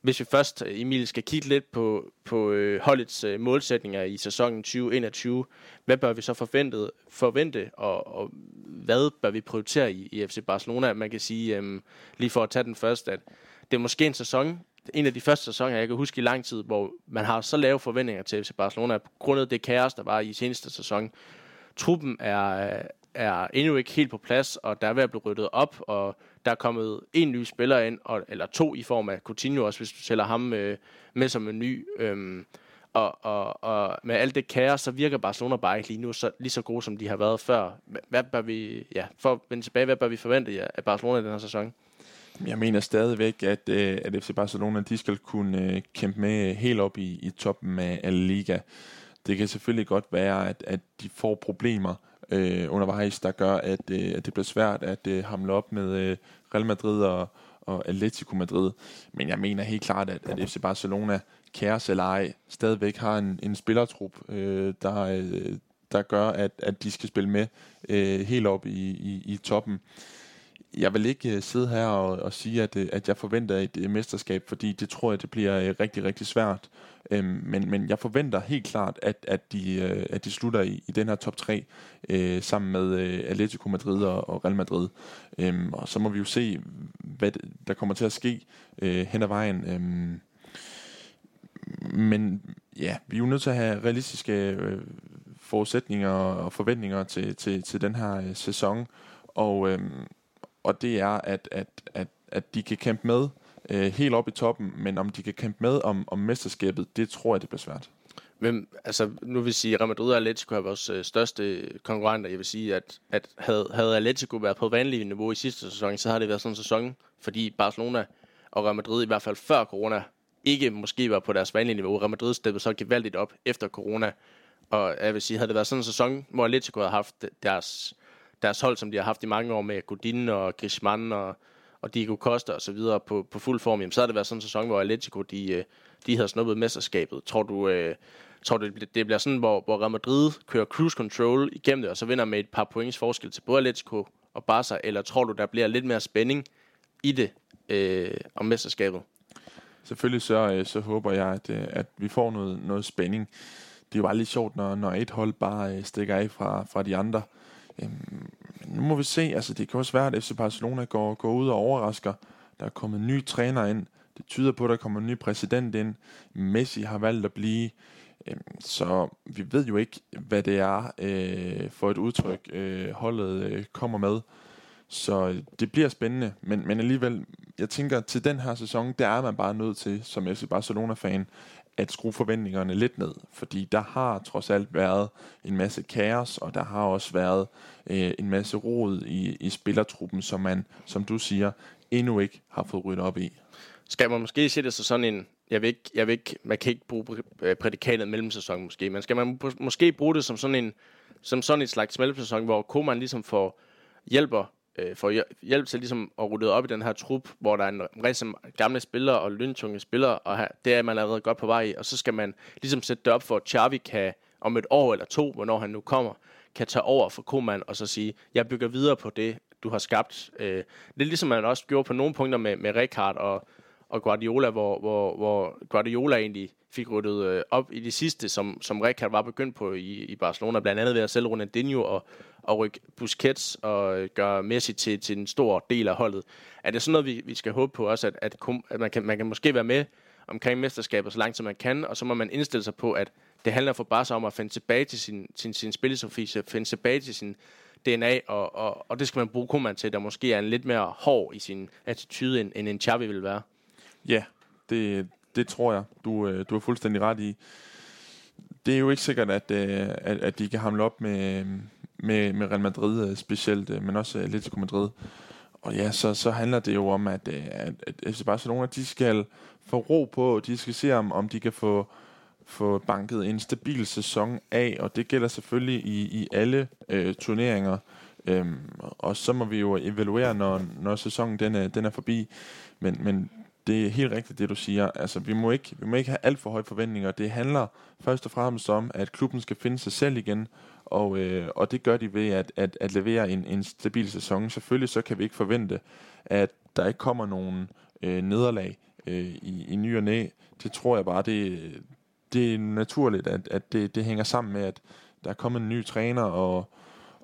Hvis vi først, øh, Emil, skal kigge lidt på, på øh, holdets øh, målsætninger i sæsonen 2021, hvad bør vi så forvente, forvente og, og hvad bør vi prioritere i, i FC Barcelona? Man kan sige, øh, lige for at tage den først, at det er måske en sæson, en af de første sæsoner, jeg kan huske i lang tid, hvor man har så lave forventninger til FC Barcelona, på grund af det kaos, der var i seneste sæson, truppen er, er endnu ikke helt på plads, og der er ved at blive ryddet op, og der er kommet en ny spiller ind, og, eller to i form af Coutinho også, hvis du tæller ham øh, med som en ny. Øhm, og, og, og med alt det kaos, så virker Barcelona bare ikke lige nu så, lige så gode, som de har været før. Hvad bør vi, ja, for at vende tilbage, hvad bør vi forvente af Barcelona i den her sæson? Jeg mener stadigvæk, at, øh, at FC Barcelona de skal kunne øh, kæmpe med helt op i, i toppen af, La Liga. Det kan selvfølgelig godt være, at, at de får problemer øh, undervejs, der gør, at, øh, at det bliver svært at øh, hamle op med øh, Real Madrid og, og Atletico Madrid. Men jeg mener helt klart, at, at FC Barcelona, kæres eller ej, stadigvæk har en, en spillertrup, øh, der, øh, der gør, at, at de skal spille med øh, helt op i, i, i toppen jeg vil ikke øh, sidde her og, og sige, at, øh, at jeg forventer et øh, mesterskab, fordi det tror jeg, det bliver rigtig, rigtig svært. Øh, men, men jeg forventer helt klart, at, at, de, øh, at de slutter i, i den her top 3 øh, sammen med øh, Atletico Madrid og, og Real Madrid. Um, og så må vi jo se, hvad der kommer til at ske øh, hen ad vejen. Um, men ja, vi er jo nødt til at have realistiske øh, forudsætninger og forventninger til, til, til den her øh, sæson. Og, øhm, og det er, at, at, at, at de kan kæmpe med øh, helt op i toppen, men om de kan kæmpe med om, om mesterskabet, det tror jeg, det bliver svært. Men altså, nu vil sige, at Real Madrid og Atletico er vores øh, største konkurrenter. Jeg vil sige, at, at havde, havde Atletico været på vanlig niveau i sidste sæson, så har det været sådan en sæson, fordi Barcelona og Real Madrid, i hvert fald før corona, ikke måske var på deres vanlige niveau. Real Madrid steppede så gevaldigt op efter corona. Og jeg vil sige, havde det været sådan en sæson, hvor Atletico havde haft deres deres hold, som de har haft i mange år med Godin og Griezmann og, og Diego Costa og så videre på, på fuld form, jamen, så har det været sådan en sæson, hvor Atletico de, øh, de havde snuppet mesterskabet. Tror du, øh, tror du det bliver sådan, hvor, hvor Real Madrid kører cruise control igennem det, og så vinder med et par points forskel til både Atletico og Barca, eller tror du, der bliver lidt mere spænding i det øh, om mesterskabet? Selvfølgelig så, øh, så håber jeg, at, øh, at vi får noget, noget spænding. Det er jo bare lidt sjovt, når, når et hold bare stikker af fra, fra de andre. Øhm, nu må vi se, altså det kan også være, at FC Barcelona går, går ud og overrasker. Der er kommet en ny træner ind. Det tyder på, at der kommer en ny præsident ind. Messi har valgt at blive. Øhm, så vi ved jo ikke, hvad det er øh, for et udtryk, øh, holdet øh, kommer med. Så det bliver spændende, men, men alligevel, jeg tænker, til den her sæson, der er man bare nødt til, som FC Barcelona-fan, at skrue forventningerne lidt ned, fordi der har trods alt været en masse kaos, og der har også været øh, en masse rod i, i spillertruppen, som man, som du siger, endnu ikke har fået ryddet op i. Skal man måske se det så sådan en, jeg vil ikke, jeg vil ikke, man kan ikke bruge øh, prædikatet mellemsæson måske, men skal man måske bruge det som sådan en, som sådan et slags mellemsæson, hvor Koman ligesom får hjælper øh, får hjælp til ligesom at rydde op i den her trup, hvor der er en masse gamle spillere og løntunge spillere, og her, det er man allerede godt på vej i, og så skal man ligesom sætte det op for, at Xavi kan om et år eller to, hvornår han nu kommer, kan tage over for Koman og så sige, jeg bygger videre på det, du har skabt. Øh, det er ligesom man også gjorde på nogle punkter med, med Rekard og, og Guardiola, hvor, hvor, hvor Guardiola egentlig fik ryddet øh, op i det sidste, som, som Rikard var begyndt på i, i Barcelona, blandt andet ved at sælge Ronaldinho og, og rykke Busquets og øh, gøre Messi til, til en stor del af holdet. Er det sådan noget, vi, vi skal håbe på også, at, at, at man, kan, man kan måske være med omkring mesterskabet så langt som man kan, og så må man indstille sig på, at det handler for Barca om at finde tilbage til sin, sin, sin spillesofi, finde tilbage til sin DNA, og, og, og det skal man bruge Koeman til, der måske er en lidt mere hård i sin attitude, end, end en Xavi vil være. Ja, det, det tror jeg. Du, øh, du er fuldstændig ret i. Det er jo ikke sikkert, at, øh, at, at de kan hamle op med, med, med Real Madrid øh, specielt, men også Atletico Madrid. Og ja, så, så handler det jo om, at, at, at FC Barcelona, de skal få ro på, de skal se, om, om de kan få, få banket en stabil sæson af, og det gælder selvfølgelig i, i alle øh, turneringer. Øhm, og så må vi jo evaluere, når, når sæsonen den er, den er forbi. Men, men det er helt rigtigt, det du siger. Altså, vi må ikke, vi må ikke have alt for høje forventninger. Det handler først og fremmest om, at klubben skal finde sig selv igen, og, øh, og det gør de ved at, at, at levere en, en stabil sæson. Selvfølgelig så kan vi ikke forvente, at der ikke kommer nogen øh, nederlag øh, i, i ny og næ. Det tror jeg bare, det, det er naturligt, at, at det, det hænger sammen med, at der er kommet en ny træner, og,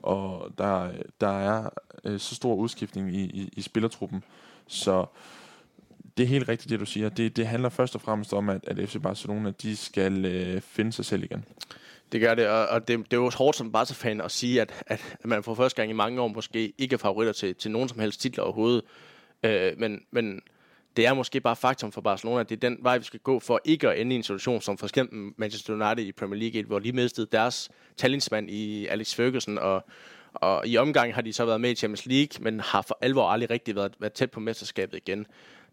og der, der er øh, så stor udskiftning i, i, i spillertruppen. Så det er helt rigtigt, det du siger. Det, det handler først og fremmest om, at, at FC Barcelona de skal øh, finde sig selv igen. Det gør det, og, og det, det er jo hårdt som Barca-fan at sige, at, at man for første gang i mange år måske ikke er favoritter til, til nogen som helst titler overhovedet. Øh, men, men det er måske bare faktum for Barcelona, at det er den vej, vi skal gå for ikke at ende i en situation som for eksempel Manchester United i Premier League, hvor de mistede deres talentsmand i Alex Ferguson, og, og i omgang har de så været med i Champions League, men har for alvor aldrig rigtig været, været tæt på mesterskabet igen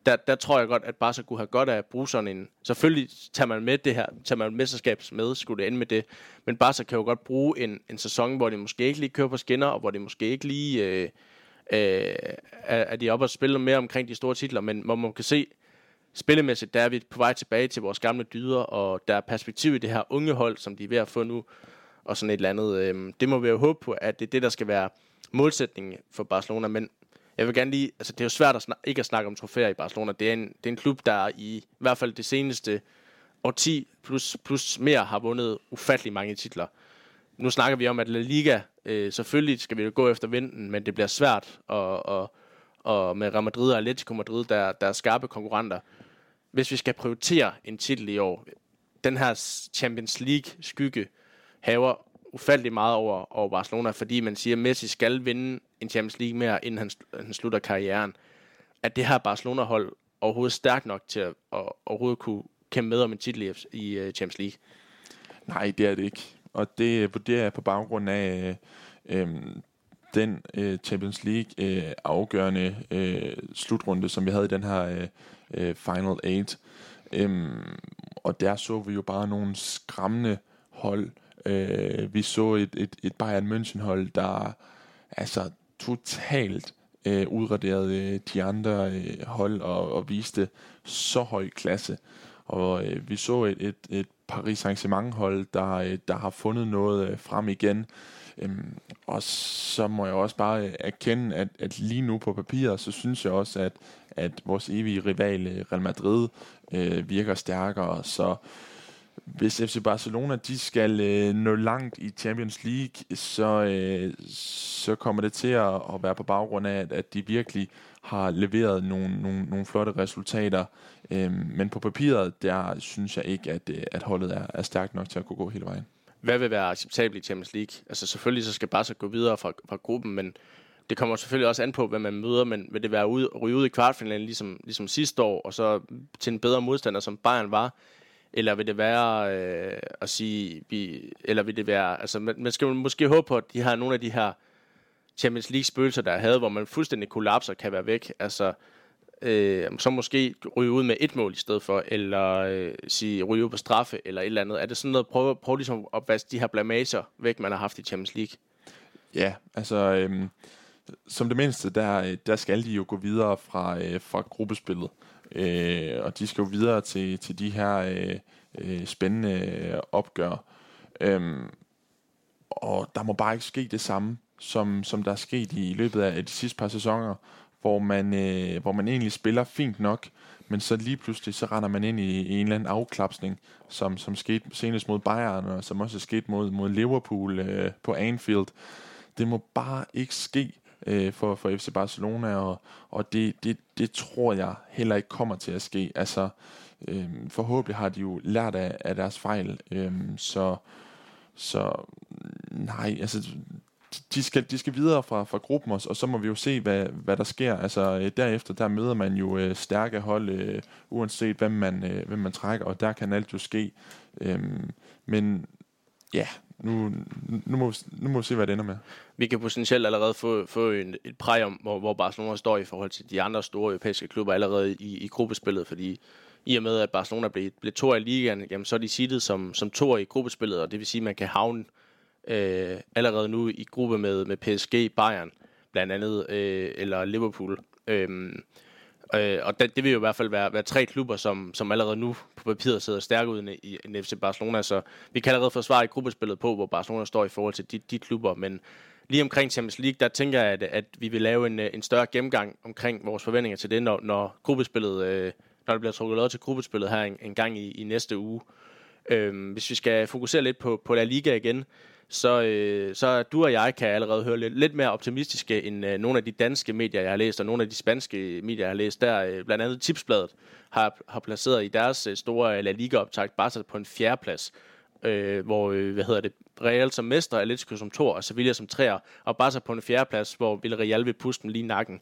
der, der tror jeg godt, at Barca kunne have godt af at bruge sådan en... Selvfølgelig tager man med det her, tager man mesterskabs med, skulle det ende med det. Men Barca kan jo godt bruge en, en sæson, hvor de måske ikke lige kører på skinner, og hvor de måske ikke lige... Øh, øh, er, de oppe og spille mere omkring de store titler, men hvor man kan se, spillemæssigt, der er vi på vej tilbage til vores gamle dyder, og der er perspektiv i det her unge hold, som de er ved at få nu, og sådan et eller andet. Øh, det må vi jo håbe på, at det er det, der skal være målsætningen for Barcelona, men jeg vil gerne lige, altså det er jo svært at snak, ikke at snakke om trofæer i Barcelona. Det er en, det er en klub, der i, i hvert fald det seneste 10 plus, plus mere har vundet ufattelig mange titler. Nu snakker vi om, at La Liga, øh, selvfølgelig skal vi jo gå efter vinden, men det bliver svært, og, og, og med Real Madrid og Atletico Madrid, der, der er skarpe konkurrenter. Hvis vi skal prioritere en titel i år, den her Champions League-skygge haver ufattelig meget over, over Barcelona, fordi man siger, at Messi skal vinde en Champions League mere, inden han, han slutter karrieren. At det her Barcelona-hold overhovedet stærkt nok til at, at overhovedet kunne kæmpe med om en titel i, i uh, Champions League? Nej, det er det ikke. Og det vurderer jeg på baggrund af øh, øh, den øh, Champions League øh, afgørende øh, slutrunde, som vi havde i den her øh, øh Final 8. Øhm, og der så vi jo bare nogle skræmmende hold, Øh, vi så et, et, et Bayern München-hold, der altså totalt øh, udraderede øh, de andre øh, hold og, og viste så høj klasse. Og øh, vi så et, et, et Paris Saint-Germain-hold, der, øh, der har fundet noget øh, frem igen. Øhm, og så må jeg også bare øh, erkende, at, at lige nu på papiret, så synes jeg også, at, at vores evige rival øh, Real Madrid øh, virker stærkere. Så hvis FC Barcelona de skal øh, nå langt i Champions League, så, øh, så kommer det til at, at være på baggrund af, at, at de virkelig har leveret nogle, nogle, nogle flotte resultater. Øh, men på papiret, der synes jeg ikke, at, øh, at holdet er, er stærkt nok til at kunne gå hele vejen. Hvad vil være acceptabelt i Champions League? Altså selvfølgelig så skal Barca gå videre fra, fra gruppen, men det kommer selvfølgelig også an på, hvad man møder, men vil det være ude, ryge ud i kvartfinalen ligesom, ligesom sidste år, og så til en bedre modstander, som Bayern var, eller vil det være øh, at sige, vi, eller vil det være, altså man, man skal måske håbe på, at de har nogle af de her Champions League spøgelser, der havde, hvor man fuldstændig kollapser, kan være væk. Altså, øh, så måske ryge ud med et mål i stedet for, eller øh, sige ryge ud på straffe, eller et eller andet. Er det sådan noget, prøve, prøve ligesom at vaske de her blamager væk, man har haft i Champions League? Ja, altså, øh, som det mindste, der, øh, der skal de jo gå videre fra, øh, fra gruppespillet. Øh, og de skal jo videre til, til de her øh, øh, spændende opgør. Øhm, og der må bare ikke ske det samme, som, som der er sket i, i løbet af de sidste par sæsoner, hvor man, øh, hvor man egentlig spiller fint nok, men så lige pludselig så render man ind i, i en eller anden afklapsning, som, som skete senest mod Bayern, og som også er sket mod, mod Liverpool øh, på Anfield. Det må bare ikke ske øh, for, for FC Barcelona, og, og det, det, det tror jeg heller ikke kommer til at ske. Altså, øh, forhåbentlig har de jo lært af, af deres fejl, øh, så, så nej, altså de skal, de skal videre fra, fra gruppen, også, og så må vi jo se, hvad, hvad der sker. Altså, øh, derefter, der møder man jo øh, stærke hold, øh, uanset hvem man, øh, hvem man trækker, og der kan alt jo ske. Øhm, men ja, nu, nu, må, nu må vi se, hvad det ender med. Vi kan potentielt allerede få, få en, et præg om, hvor, hvor Barcelona står i forhold til de andre store europæiske klubber allerede i, i gruppespillet, fordi i og med, at Barcelona blev, blev to i ligaen, jamen, så er de seedet som, som to i gruppespillet, og det vil sige, at man kan havne øh, allerede nu i gruppe med, med PSG, Bayern blandt andet, øh, eller Liverpool. Øh, øh, og det, det vil jo i hvert fald være, være tre klubber, som, som allerede nu på papiret sidder stærkere ud i, i FC Barcelona, så vi kan allerede forsvare i gruppespillet på, hvor Barcelona står i forhold til de, de klubber, men lige omkring Champions League, der tænker jeg, at, at vi vil lave en, øh, en større gennemgang omkring vores forventninger til det, når, når gruppespillet, øh, når det bliver trukket lov til gruppespillet her en, en gang i, i næste uge. Øhm, hvis vi skal fokusere lidt på, på La Liga igen, så, øh, så du og jeg kan allerede høre lidt, lidt mere optimistiske end øh, nogle af de danske medier, jeg har læst, og nogle af de spanske medier, jeg har læst. Der øh, blandt andet Tipsbladet har, har placeret i deres øh, store La Liga-optakt bare på en fjerdeplads, øh, hvor, øh, hvad hedder det, Real som mester, Atletico som to og Sevilla som træer, og bare på en fjerdeplads, hvor Villarreal vil puste dem lige nakken.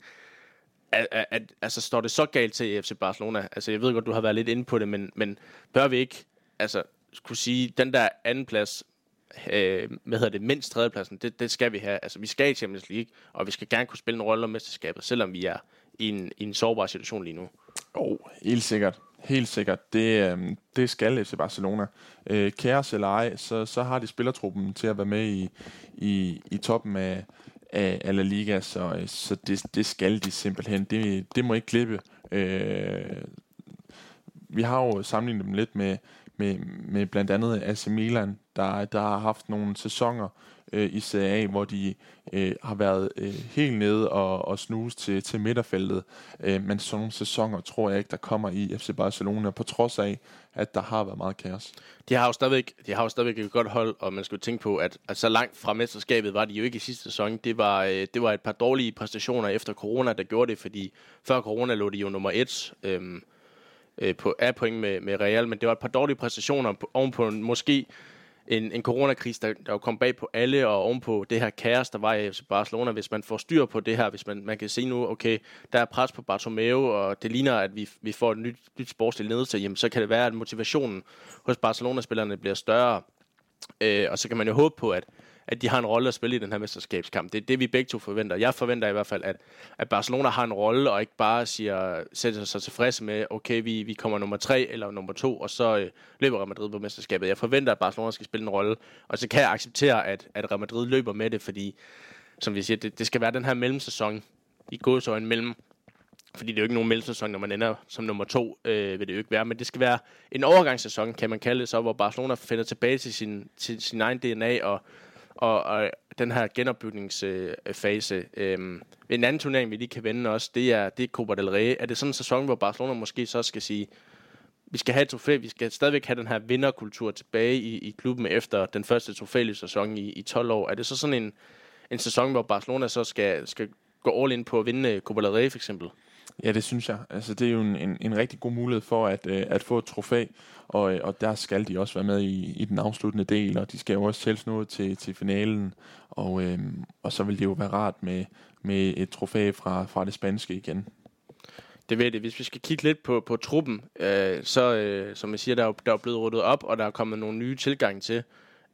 At, at, at, altså, står det så galt til i FC Barcelona? Altså, jeg ved godt, du har været lidt inde på det, men, men bør vi ikke altså, skulle sige, den der anden plads øh, hvad hedder det, mindst tredjepladsen, det, det skal vi have. Altså, vi skal i Champions League, og vi skal gerne kunne spille en rolle om mesterskabet, selvom vi er i en, i en sårbar situation lige nu. Oh, helt sikkert. Helt sikkert. Det, øh, det skal FC Barcelona. Øh, kæres eller ej, så, så har de spillertruppen til at være med i, i, i toppen af, af, af La Liga, så, øh, så det, det skal de simpelthen. Det, det må ikke klippe. Øh, vi har jo sammenlignet dem lidt med, med, med blandt andet AC Milan, der, der har haft nogle sæsoner øh, i Serie A, hvor de øh, har været øh, helt nede og, og snuse til, til midterfeltet. Øh, men sådan nogle sæsoner tror jeg ikke, der kommer i FC Barcelona, på trods af, at der har været meget kaos. De har jo stadigvæk, de har jo stadigvæk et godt hold, og man skal jo tænke på, at, at så langt fra mesterskabet var de jo ikke i sidste sæson. Det var, øh, det var et par dårlige præstationer efter corona, der gjorde det, fordi før corona lå de jo nummer et. Øh, øh, på, af point med, med Real, men det var et par dårlige præstationer på, ovenpå en, måske en, en coronakris, der, der kom bag på alle, og ovenpå det her kaos, der var i Barcelona. Hvis man får styr på det her, hvis man, man kan se nu, okay, der er pres på Bartomeu, og det ligner, at vi, vi får et nyt, nyt sportsligt ledelse, jamen, så kan det være, at motivationen hos Barcelona-spillerne bliver større. Øh, og så kan man jo håbe på, at at de har en rolle at spille i den her mesterskabskamp. Det er det, vi begge to forventer. Jeg forventer i hvert fald, at, at Barcelona har en rolle, og ikke bare siger, sætter sig tilfredse med, okay, vi, vi kommer nummer tre eller nummer to, og så øh, løber Real Madrid på mesterskabet. Jeg forventer, at Barcelona skal spille en rolle, og så kan jeg acceptere, at, at Real Madrid løber med det, fordi, som vi siger, det, det skal være den her mellemsæson i gåsøjne mellem fordi det er jo ikke nogen mellemsæson, når man ender som nummer to, øh, vil det jo ikke være. Men det skal være en overgangssæson, kan man kalde det så, hvor Barcelona finder tilbage til sin, til sin egen DNA og, og, og den her genopbygningsfase. Øhm, en anden turnering, vi lige kan vende også, det er, det er Copa del Rey. Er det sådan en sæson, hvor Barcelona måske så skal sige, vi skal have et trofæ, vi skal stadigvæk have den her vinderkultur tilbage i, i klubben efter den første trofælige sæson i, i 12 år. Er det så sådan en, en sæson, hvor Barcelona så skal, skal gå all in på at vinde Copa del Rey for eksempel? Ja, det synes jeg. Altså, det er jo en, en, en rigtig god mulighed for at, øh, at få et trofæ, og, øh, og der skal de også være med i, i den afsluttende del, og de skal jo også tælles noget til, til finalen, og, øh, og så vil det jo være rart med, med et trofæ fra, fra det spanske igen. Det ved det. Hvis vi skal kigge lidt på, på truppen, øh, så øh, som jeg siger, der er, der er blevet ryddet op, og der er kommet nogle nye tilgang til.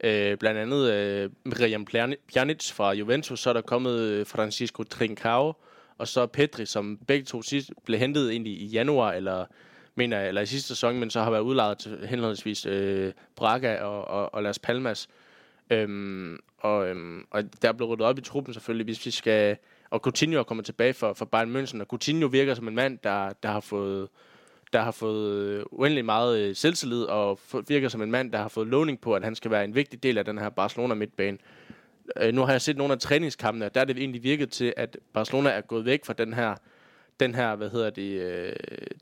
Øh, blandt andet øh, Miriam Pjanic fra Juventus, så er der kommet øh, Francisco Trincao, og så Petri, som begge to sidst blev hentet ind i, januar, eller mener eller i sidste sæson, men så har været udlejet til henholdsvis øh, Braga og, og, og Las Palmas. Øhm, og, øhm, og der er blevet ryddet op i truppen selvfølgelig, hvis vi skal... Og Coutinho er kommet tilbage for, for Bayern München, og Coutinho virker som en mand, der, der har fået der har fået øh, uendelig meget øh, selvtillid, og virker som en mand, der har fået lovning på, at han skal være en vigtig del af den her Barcelona midtbane Øh, nu har jeg set nogle af træningskampene, og der er det egentlig virket til, at Barcelona er gået væk fra den her den her, hvad hedder det, øh,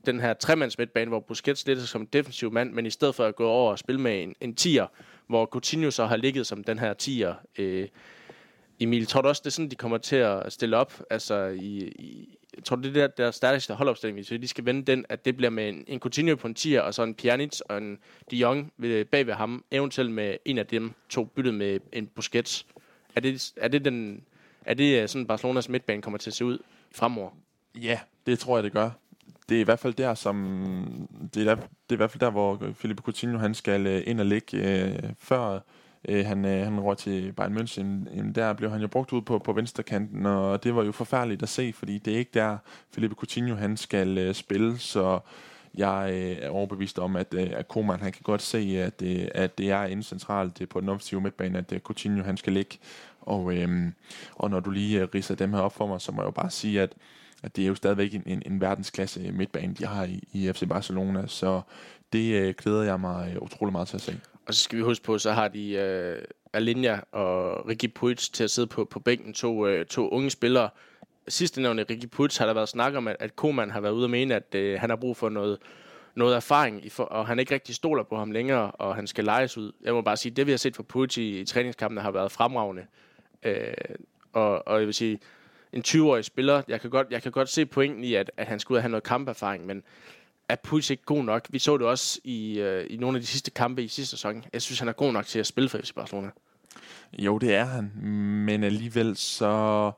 den her tremands midtbane, hvor Busquets lidt som defensiv mand, men i stedet for at gå over og spille med en, en tier, hvor Coutinho så har ligget som den her tier. Øh, Emil, tror du også, det er sådan, de kommer til at stille op? Altså, i, i, tror du, det der, der stærkeste holdopstilling, hvis de skal vende den, at det bliver med en, en Coutinho på en tier, og så en Pjanic og en De Jong bag ved ham, eventuelt med en af dem to byttet med en Busquets. Er det, er det, den, er det øh, sådan, Barcelonas midtbane kommer til at se ud fremover? Ja, det tror jeg, det gør. Det er i hvert fald der, som det er, der, det er i hvert fald der, hvor Felipe Coutinho han skal øh, ind og ligge øh, før øh, han, øh, han røg til Bayern München. Jamen, der blev han jo brugt ud på, på venstrekanten, og det var jo forfærdeligt at se, fordi det er ikke der, Felipe Coutinho han skal øh, spille, så jeg øh, er overbevist om, at, øh, at Koeman han kan godt se, at, øh, at det er inde centralt øh, på den offensive midtbane, at øh, Coutinho han skal ligge. Og, øh, og når du lige øh, riser dem her op for mig, så må jeg jo bare sige, at at det er jo stadigvæk en, en, en verdensklasse øh, midtbane, de har i, i FC Barcelona, så det øh, glæder jeg mig øh, utrolig meget til at se. Og så skal vi huske på, så har de øh, Alinja og Ricky Puig til at sidde på, på bænken, to, øh, to unge spillere. Sidste nævnte Ricky Puts har der været snak om, at, at Koman har været ude og mene, at øh, han har brug for noget, noget erfaring, i for, og han ikke rigtig stoler på ham længere, og han skal lejes ud. Jeg må bare sige, det vi har set fra Puts i, i træningskampene har været fremragende. Øh, og, og jeg vil sige, en 20-årig spiller. Jeg kan godt, jeg kan godt se pointen i, at, at han skulle have noget kamperfaring, men er Puig ikke god nok? Vi så det også i, øh, i nogle af de sidste kampe i sidste sæson. Jeg synes, han er god nok til at spille for FC Barcelona. Jo, det er han, men alligevel så,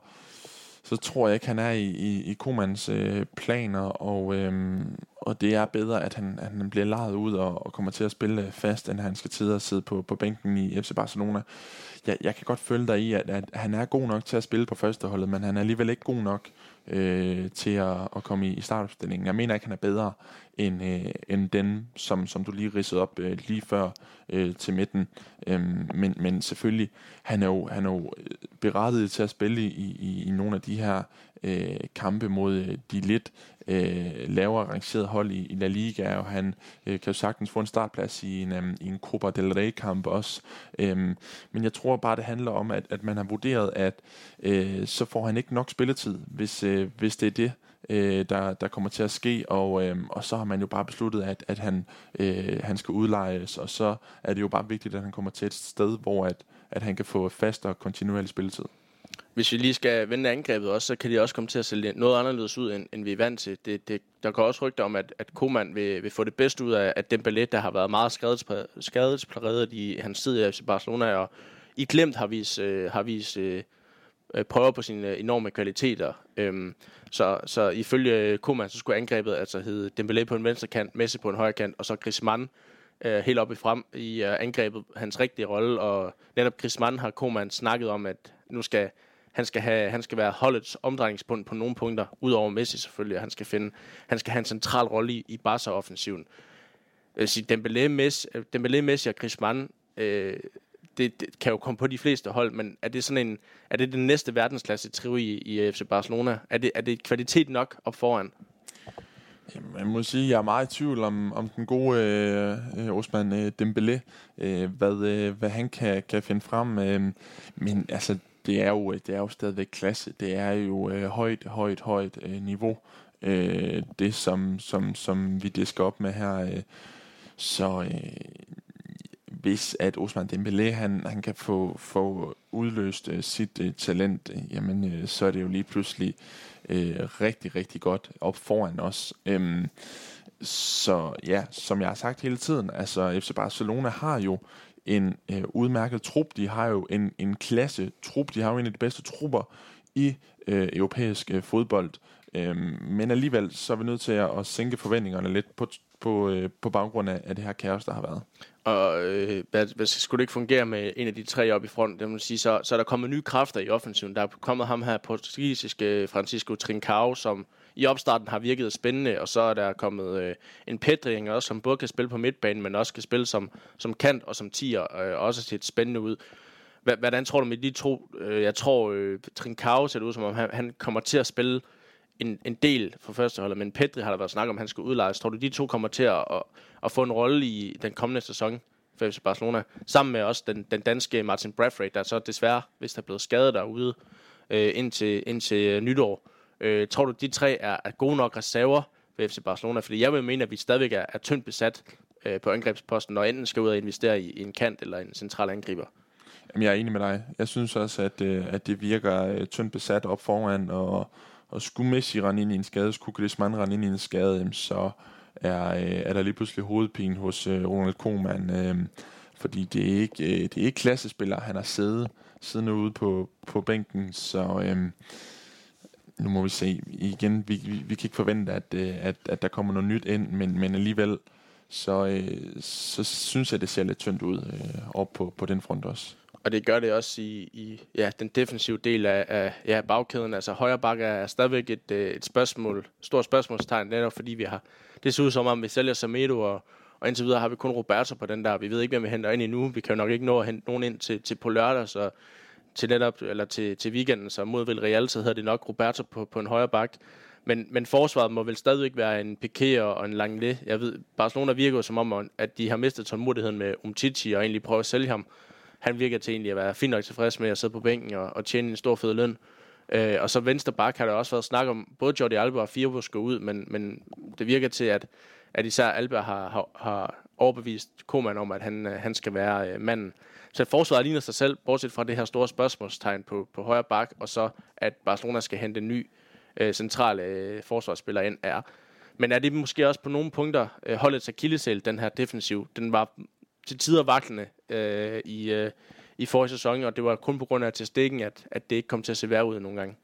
så tror jeg ikke, han er i, i, i Komans øh, planer, og, øh, og det er bedre, at han, at han bliver lejet ud og, og kommer til at spille øh, fast, end han skal sidde og sidde på, på bænken i FC Barcelona jeg, jeg kan godt følge dig i, at, at han er god nok til at spille på førsteholdet, men han er alligevel ikke god nok øh, til at, at komme i, i startopstillingen. Jeg mener ikke, han er bedre end, øh, end den, som, som du lige ridsede op øh, lige før øh, til midten. Øhm, men, men selvfølgelig, han er jo, han er jo øh, berettiget til at spille i, i, i nogle af de her øh, kampe mod øh, de lidt øh, lavere rangerede hold i, i La Liga, og han øh, kan jo sagtens få en startplads i en, um, i en Copa del Rey-kamp også. Øhm, men jeg tror bare, det handler om, at, at man har vurderet, at øh, så får han ikke nok spilletid, hvis, øh, hvis det er det, øh, der, der kommer til at ske, og, øh, og så har man jo bare besluttet, at, at han, øh, han skal udlejes, og så er det jo bare vigtigt, at han kommer til et sted, hvor at, at han kan få fast og kontinuerlig spilletid. Hvis vi lige skal vende angrebet også, så kan de også komme til at se noget anderledes ud, end, end vi er vant til. Det, det, der går også rygter om, at, at Koeman vil, vil få det bedste ud af, at den ballet, der har været meget skadespræget i hans tid i FC Barcelona, og i glemt har vist, øh, har vist øh, øh prøver på sine enorme kvaliteter. Øhm, så, så ifølge Koeman, så skulle angrebet altså hedde Dembélé på en venstre kant, Messi på en højre kant, og så Griezmann øh, helt oppe i frem i øh, angrebet, hans rigtige rolle. Og netop Griezmann har Koeman snakket om, at nu skal han skal, have, han skal være holdets omdrejningspunkt på nogle punkter, udover Messi selvfølgelig, og han skal, finde, han skal have en central rolle i, i Barca-offensiven. Øh, Dembélé, Messi, øh, Dembélé, Messi og Griezmann, øh, det, det, kan jo komme på de fleste hold, men er det sådan en, er det den næste verdensklasse trio i, i FC Barcelona? Er det, er det kvalitet nok op foran? Jamen, jeg må sige, at jeg er meget i tvivl om, om den gode øh, øh Osman øh, Dembélé, øh, hvad, øh, hvad han kan, kan finde frem. Øh, men altså, det er jo, det er jo stadigvæk klasse. Det er jo øh, højt, højt, højt øh, niveau. Øh, det, som, som, som vi disker op med her. Øh, så øh, hvis at Osman Dembélé, han, han kan få, få udløst øh, sit øh, talent, øh, jamen øh, så er det jo lige pludselig øh, rigtig, rigtig godt op foran os. Øh, så ja, som jeg har sagt hele tiden, altså FC Barcelona har jo en øh, udmærket trup. De har jo en, en klasse trup. De har jo en af de bedste trupper i øh, europæisk øh, fodbold. Øh, men alligevel så er vi nødt til at, at sænke forventningerne lidt på, på, øh, på baggrund af, af det her kaos, der har været. Og øh, hvad, hvad skulle det ikke fungere med en af de tre op i front, det vil sige, så, så er der kommet nye kræfter i offensiven. Der er kommet ham her portugisiske øh, Francisco Trincao, som i opstarten har virket spændende, og så er der kommet øh, en Pedring også, som både kan spille på midtbanen, men også kan spille som, som kant og som tier, øh, også set spændende ud. Hvordan tror du med de to? Øh, jeg tror, øh, Trincao ser det ud som om, han, han kommer til at spille en, en del for førsteholdet, men Pedri har der været snak om, at han skal udlejes. Tror du, de to kommer til at, at, at få en rolle i den kommende sæson for FC Barcelona. Sammen med også den, den danske Martin Bradford, der så desværre, hvis der er blevet skadet derude øh, indtil, indtil øh, nytår. Øh, tror du, de tre er, er gode nok reserver for FC Barcelona? Fordi jeg vil mene, at vi stadigvæk er, er tyndt besat øh, på angrebsposten, og enten skal ud og investere i, i en kant eller en central angriber. Jamen, jeg er enig med dig. Jeg synes også, at, øh, at det virker øh, tyndt besat op foran, og, og skulle Messi rende ind i en skade, skulle Griezmann rende ind i en skade, så er, øh, er der lige pludselig hovedpine hos øh, Ronald Koeman. Øh, fordi det er ikke, øh, det er ikke klassespillere, han har siddet siddende ude på, på bænken, så øh, nu må vi se. Igen, vi, vi, vi kan ikke forvente, at, øh, at, at der kommer noget nyt ind, men, men alligevel, så, øh, så synes jeg, det ser lidt tyndt ud øh, op på, på den front også. Og det gør det også i, i ja, den defensive del af, af ja, bagkæden. Altså højre bakke er stadigvæk et, øh, et spørgsmål, stort spørgsmålstegn, netop fordi vi har, det ser ud som om, vi sælger Samedo, og, og indtil videre har vi kun Roberto på den der. Vi ved ikke, hvem vi henter ind endnu. Vi kan jo nok ikke nå at hente nogen ind til, til på lørdag, så til netop, eller til, til weekenden, så mod Villarreal, så hedder det nok Roberto på, på en højre bak. Men, men forsvaret må vel stadigvæk være en Piqué og en Langley. Jeg ved, Barcelona virker jo som om, at de har mistet tålmodigheden med Umtiti og egentlig prøver at sælge ham han virker til egentlig at være fint nok tilfreds med at sidde på bænken og, og tjene en stor fed løn. Øh, og så venstre bak har der også været snak om, både Jordi Alba og Firbo skal ud, men, men det virker til, at, at især Alba har, har, har overbevist Koman om, at han, øh, han skal være øh, manden. Så forsvaret ligner sig selv, bortset fra det her store spørgsmålstegn på, på højre bak, og så at Barcelona skal hente en ny øh, central øh, forsvarsspiller ind er. Men er det måske også på nogle punkter øh, holdets akilleshæl, den her defensiv? Den var til tider vaklende øh, i, øh, i forrige sæson, og det var kun på grund af testikken, at, at det ikke kom til at se værre ud nogle gange.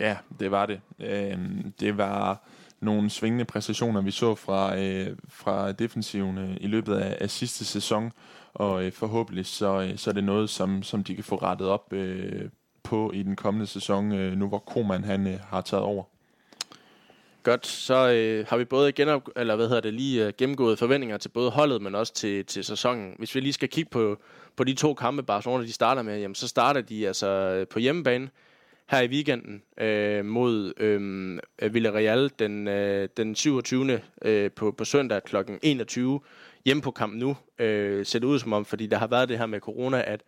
Ja, det var det. Øh, det var nogle svingende præstationer, vi så fra, øh, fra defensiven øh, i løbet af, af sidste sæson, og øh, forhåbentlig så, øh, så er det noget, som, som de kan få rettet op øh, på i den kommende sæson, øh, nu hvor Koman han øh, har taget over. Godt, så øh, har vi både genop, eller hvad hedder det, lige øh, gennemgået forventninger til både holdet, men også til, til sæsonen. Hvis vi lige skal kigge på, på de to kampe, Barcelona de starter med, jamen, så starter de altså øh, på hjemmebane her i weekenden øh, mod øhm, øh, Villarreal den, øh, den 27. Øh, på, på søndag kl. 21 hjemme på kamp nu. Øh, ser det ud som om, fordi der har været det her med corona, at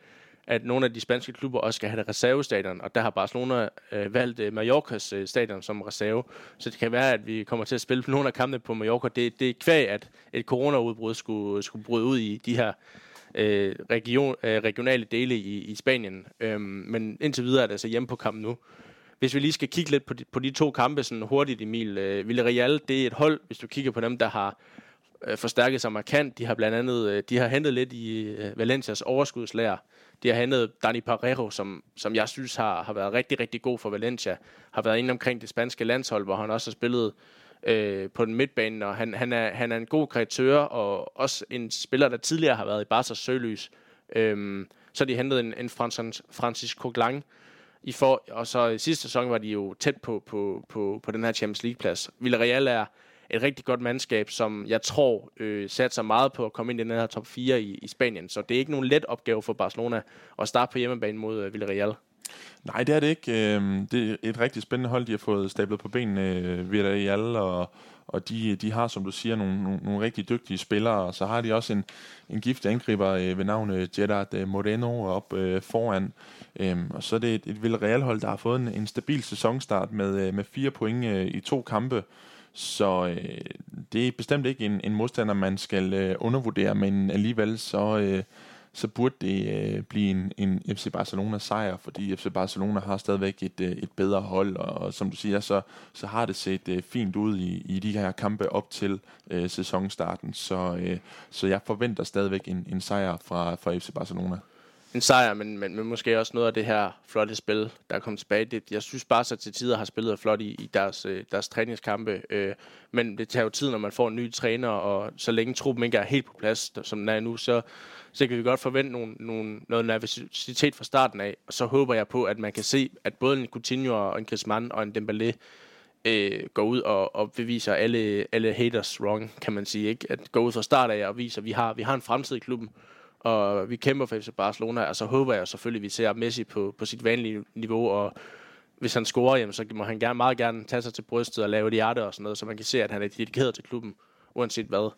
at nogle af de spanske klubber også skal have det reservestadion, og der har Barcelona øh, valgt øh, Mallorcas øh, stadion som reserve. Så det kan være, at vi kommer til at spille nogle af kampene på Mallorca. Det, det er kvæg, at et coronaudbrud skulle, skulle bryde ud i de her øh, region, øh, regionale dele i, i Spanien. Øhm, men indtil videre er det altså hjemme på kampen nu. Hvis vi lige skal kigge lidt på de, på de to kampe sådan hurtigt, Emil. Øh, Villarreal, det er et hold, hvis du kigger på dem, der har øh, forstærket sig markant. De har blandt andet øh, de har hentet lidt i øh, Valencias overskudslager. De har hentet Dani Parejo, som, som jeg synes har, har været rigtig, rigtig god for Valencia. Har været inde omkring det spanske landshold, hvor han også har spillet øh, på den midtbane, og han, han, er, han er en god kreatør, og også en spiller, der tidligere har været i Barca's søgelys. Øhm, så de hentet en, en Francis, Francis Coquelin, i for, og så i sidste sæson var de jo tæt på, på, på, på den her Champions League-plads. Villarreal er et rigtig godt mandskab, som jeg tror øh, satser meget på at komme ind i den her top 4 i, i Spanien. Så det er ikke nogen let opgave for Barcelona at starte på hjemmebane mod øh, Villarreal. Nej, det er det ikke. Øhm, det er et rigtig spændende hold, de har fået stablet på benene, øh, Villarreal, og, og de, de har, som du siger, nogle, nogle, nogle rigtig dygtige spillere, og så har de også en, en giftig angriber øh, ved navn øh, Gerard øh, Moreno op øh, foran. Øhm, og så er det et, et Villarreal-hold, der har fået en, en stabil sæsonstart med, øh, med fire point i to kampe, så øh, det er bestemt ikke en, en modstander, man skal øh, undervurdere, men alligevel så, øh, så burde det øh, blive en, en FC Barcelona sejr, fordi FC Barcelona har stadigvæk et, øh, et bedre hold, og, og som du siger, så, så har det set øh, fint ud i, i de her kampe op til øh, sæsonstarten, så, øh, så jeg forventer stadigvæk en, en sejr fra, fra FC Barcelona en sejr, men, men, men måske også noget af det her flotte spil, der er kommet tilbage. Det, jeg synes bare, så til tider har spillet flot i, i deres, øh, deres træningskampe. Øh, men det tager jo tid, når man får en ny træner, og så længe truppen ikke er helt på plads, som den er nu, så, så kan vi godt forvente nogle, nogle, noget nervositet fra starten af. Og så håber jeg på, at man kan se, at både en Coutinho og en Griezmann og en Dembélé øh, går ud og, og beviser alle, alle haters wrong, kan man sige. Ikke? At gå ud fra start af og viser, at vi har, vi har en fremtid i klubben og vi kæmper for FC Barcelona, og så håber jeg selvfølgelig, at vi ser Messi på, på sit vanlige niveau, og hvis han scorer, jamen, så må han gerne, meget gerne tage sig til brystet og lave et hjerte og sådan noget, så man kan se, at han er dedikeret til klubben, uanset hvad.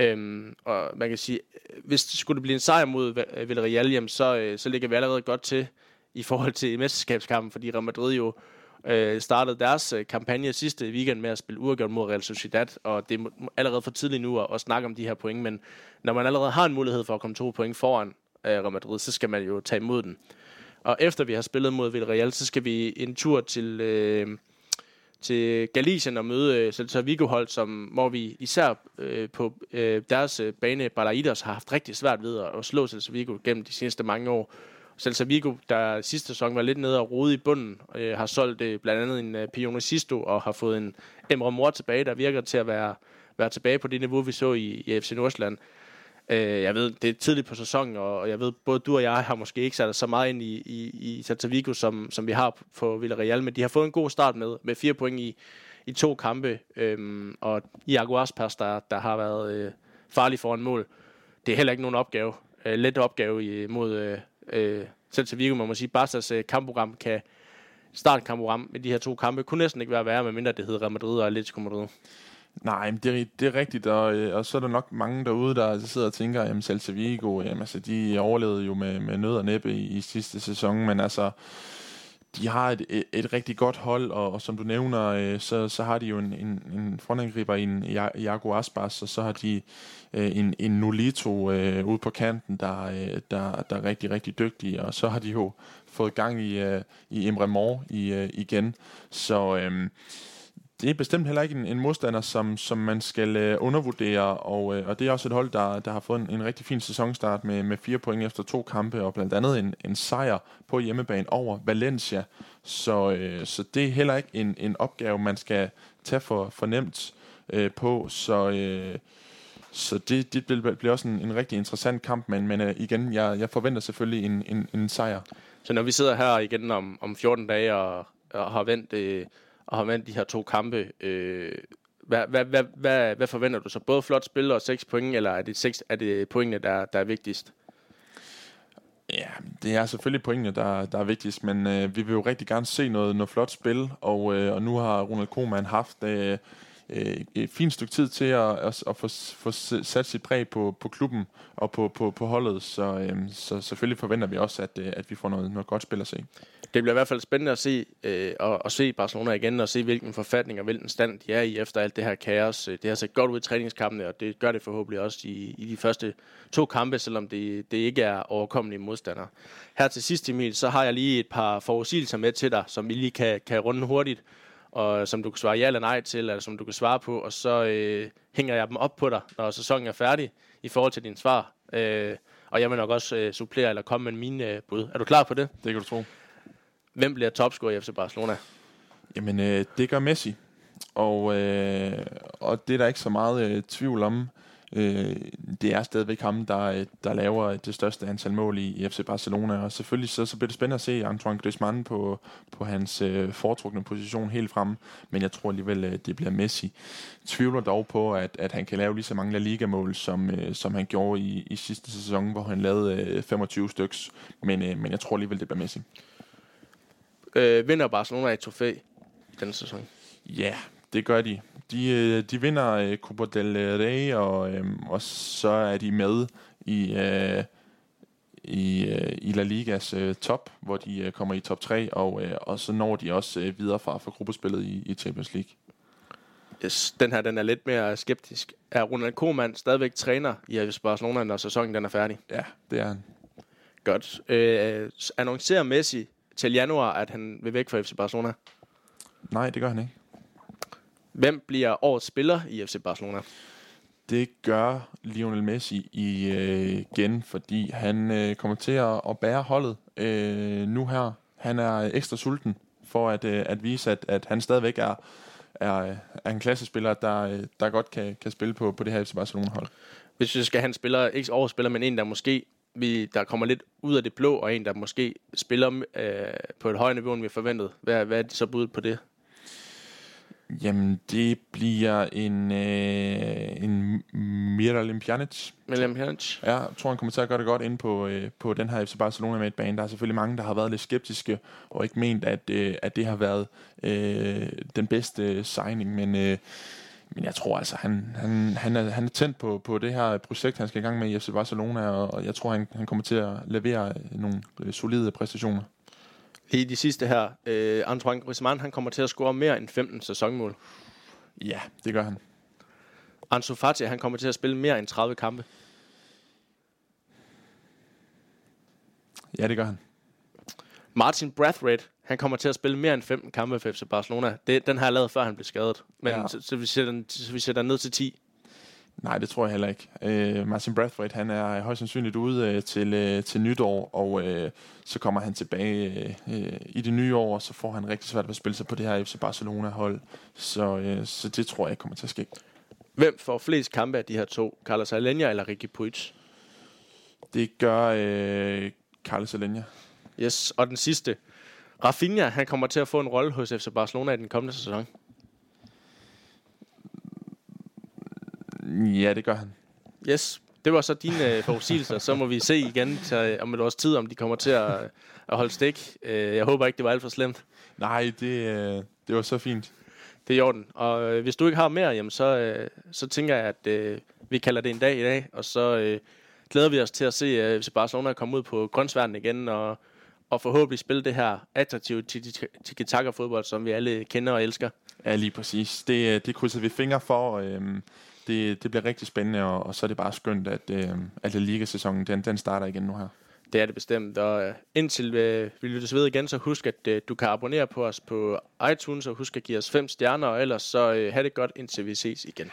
Øhm, og man kan sige, hvis det skulle blive en sejr mod øh, Villarreal, jamen, så, øh, så ligger vi allerede godt til i forhold til mesterskabskampen, fordi Real Madrid jo øh, startede deres øh, kampagne sidste weekend med at spille uafgjort mod Real Sociedad, og det er allerede for tidligt nu at, at snakke om de her point, men når man allerede har en mulighed for at komme to point foran øh, Real Madrid, så skal man jo tage imod den. Og efter vi har spillet mod Villarreal, så skal vi en tur til... Øh, til Galicien og møde øh, Celta Vigo-hold, som, hvor vi især øh, på øh, deres øh, bane Balaidos har haft rigtig svært ved at, at slå Celta Vigo gennem de seneste mange år. Celta Vigo, der sidste sæson var lidt nede og rode i bunden, øh, har solgt øh, blandt andet en øh, Pione Sisto og har fået en Emre Mor tilbage, der virker til at være, være tilbage på det niveau, vi så i, i FC Nordsjælland. Øh, jeg ved, det er tidligt på sæsonen, og jeg ved, både du og jeg har måske ikke sat så meget ind i, i, i Celta Vigo, som, som vi har på Villarreal, men de har fået en god start med, med fire point i, i to kampe, øhm, og Iago Aspas, der, der har været øh, farlig foran mål. Det er heller ikke nogen opgave, øh, let opgave i, mod øh, øh, til Vigo, man må sige. Barca's øh, kampprogram kan startkampprogram med de her to kampe kunne næsten ikke være værre, medmindre det hedder Real Madrid og Atletico Madrid. Nej, men det, er, det er rigtigt, og, øh, og så er der nok mange derude, der altså sidder og tænker, jamen Celta Vigo, jamen, altså, de overlevede jo med, med nød og næppe i, i sidste sæson, men altså, de har et, et, et rigtig godt hold, og, og som du nævner, øh, så, så har de jo en, en, en frontangriber i en Jago Aspas, og så har de øh, en, en Nolito øh, ude på kanten, der, øh, der, der er rigtig, rigtig dygtig, og så har de jo fået gang i, øh, i Emre Mor i, øh, igen, så... Øh, det er bestemt heller ikke en, en modstander, som, som man skal øh, undervurdere, og, øh, og det er også et hold, der, der har fået en, en rigtig fin sæsonstart med, med fire point efter to kampe, og blandt andet en, en sejr på hjemmebane over Valencia. Så, øh, så det er heller ikke en, en opgave, man skal tage for, for nemt øh, på, så... Øh, så det, det bliver også en, en rigtig interessant kamp, men, men øh, igen, jeg, jeg forventer selvfølgelig en, en, en sejr. Så når vi sidder her igen om, om 14 dage og, og har vendt øh, og har vandt de her to kampe. Øh, hvad, hvad, hvad, hvad, hvad forventer du så? Både flot spil og seks point, eller er det, seks, er det pointene, der, der er vigtigst? Ja, det er selvfølgelig pointene, der, der er vigtigst, men øh, vi vil jo rigtig gerne se noget, noget flot spil, og, øh, og nu har Ronald Koeman haft øh, øh, et fint stykke tid til at, at, at få, få sat sit præg på, på klubben og på, på, på holdet, så, øh, så selvfølgelig forventer vi også, at, øh, at vi får noget, noget godt spil at se det bliver i hvert fald spændende at se, øh, og, og se Barcelona igen, og se hvilken forfatning og hvilken stand de er i efter alt det her kaos. Øh, det har set godt ud i træningskampene, og det gør det forhåbentlig også i, i de første to kampe, selvom det, det ikke er overkommelige modstandere. Her til sidst, Emil, så har jeg lige et par forudsigelser med til dig, som vi lige kan, kan runde hurtigt, og som du kan svare ja eller nej til, eller som du kan svare på, og så øh, hænger jeg dem op på dig, når sæsonen er færdig, i forhold til din svar. Øh, og jeg vil nok også øh, supplere eller komme med mine øh, bud. Er du klar på det? Det kan du tro. Hvem bliver topscorer i FC Barcelona? Jamen, øh, det gør Messi. Og, øh, og det er der ikke så meget øh, tvivl om. Øh, det er stadigvæk ham, der, der laver det største antal mål i, i FC Barcelona. Og selvfølgelig så, så bliver det spændende at se Antoine Griezmann på, på hans øh, foretrukne position helt frem. Men jeg tror alligevel, øh, det bliver Messi. Tvivler dog på, at, at han kan lave lige så mange La Liga-mål, som, øh, som han gjorde i, i sidste sæson, hvor han lavede øh, 25 styks. Men, øh, men jeg tror alligevel, det bliver Messi øh, vinder Barcelona et trofæ denne sæson? Ja, det gør de. De, øh, de vinder øh, Copa del Rey, og, øh, og så er de med i, i, i La Ligas top, hvor de kommer i top 3, og, og så når de også videre fra for gruppespillet i, i Champions League. Yes, den her den er lidt mere skeptisk. Er Ronald Koeman stadigvæk træner i Barcelona, når sæsonen den er færdig? Ja, det er han. Godt. Øh, annoncerer Messi til januar, at han vil væk fra FC Barcelona? Nej, det gør han ikke. Hvem bliver årets spiller i FC Barcelona? Det gør Lionel Messi i, øh, igen, fordi han øh, kommer til at, at bære holdet øh, nu her. Han er ekstra sulten for at, øh, at vise, at, at han stadigvæk er, er, er en klassespiller, der, der godt kan, kan spille på, på det her FC Barcelona-hold. Hvis vi skal have en spiller, ikke årsspiller, men en, der måske vi, der kommer lidt ud af det blå, og en, der måske spiller øh, på et højere niveau, end vi forventede. Hvad, hvad er det så bud på det? Jamen, det bliver en, øh, en Miralem Pjanic. Miralem Pjanic? Ja, jeg tror, han kommer til at gøre det godt ind på, øh, på den her FC Barcelona med et bane. Der er selvfølgelig mange, der har været lidt skeptiske, og ikke ment, at, øh, at det har været øh, den bedste signing, men... Øh, Men jeg tror altså, han, han, han, er, han er tændt på, på det her projekt, han skal i gang med i FC Barcelona, og, og jeg tror, han, han kommer til at levere nogle øh, solide præstationer. I de sidste her, øh, Antoine Griezmann, han kommer til at score mere end 15 sæsonmål. Ja, det gør han. Ansu Fati, han kommer til at spille mere end 30 kampe. Ja, det gør han. Martin Brathwaite, han kommer til at spille mere end 15 kampe for FC Barcelona. Det, den har jeg lavet, før han blev skadet. Men ja. så, så, vi sætter, så vi sætter ned til 10. Nej, det tror jeg heller ikke. Øh, Martin Brathwaite, han er højst sandsynligt ude øh, til, øh, til nytår, og øh, så kommer han tilbage øh, øh, i det nye år, og så får han rigtig svært ved at spille sig på det her FC Barcelona-hold. Så, øh, så det tror jeg kommer til at ske. Hvem får flest kampe af de her to? Carlos Alenia eller Ricky Puig? Det gør øh, Carlos Alenia. Yes, og den sidste. Rafinha, han kommer til at få en rolle hos FC Barcelona i den kommende sæson. Ja, det gør han. Yes, det var så dine øh, forudsigelser. Så må vi se igen til, øh, om et års tid, om de kommer til at, at holde stik. Øh, jeg håber ikke, det var alt for slemt. Nej, det, øh, det var så fint. Det er i orden. Og øh, hvis du ikke har mere, jamen, så, øh, så tænker jeg, at øh, vi kalder det en dag i dag. Og så øh, glæder vi os til at se øh, FC Barcelona komme ud på grøntsværden igen. Og, og forhåbentlig spille det her attraktive tiki-taka-fodbold, som vi alle kender og elsker. Ja, lige præcis. Det, øh, det krydser vi fingre for. Øhm, det, det bliver rigtig spændende, og, og så er det bare skønt, at, øhm, at ligasæsonen Liga-sæsonen den, den starter igen nu her. Det er det bestemt. Og øh, indtil øh, vi lyttes ved igen, så husk, at øh, du kan abonnere på os på iTunes, og husk at give os fem stjerner, og ellers så øh, have det godt, indtil vi ses igen.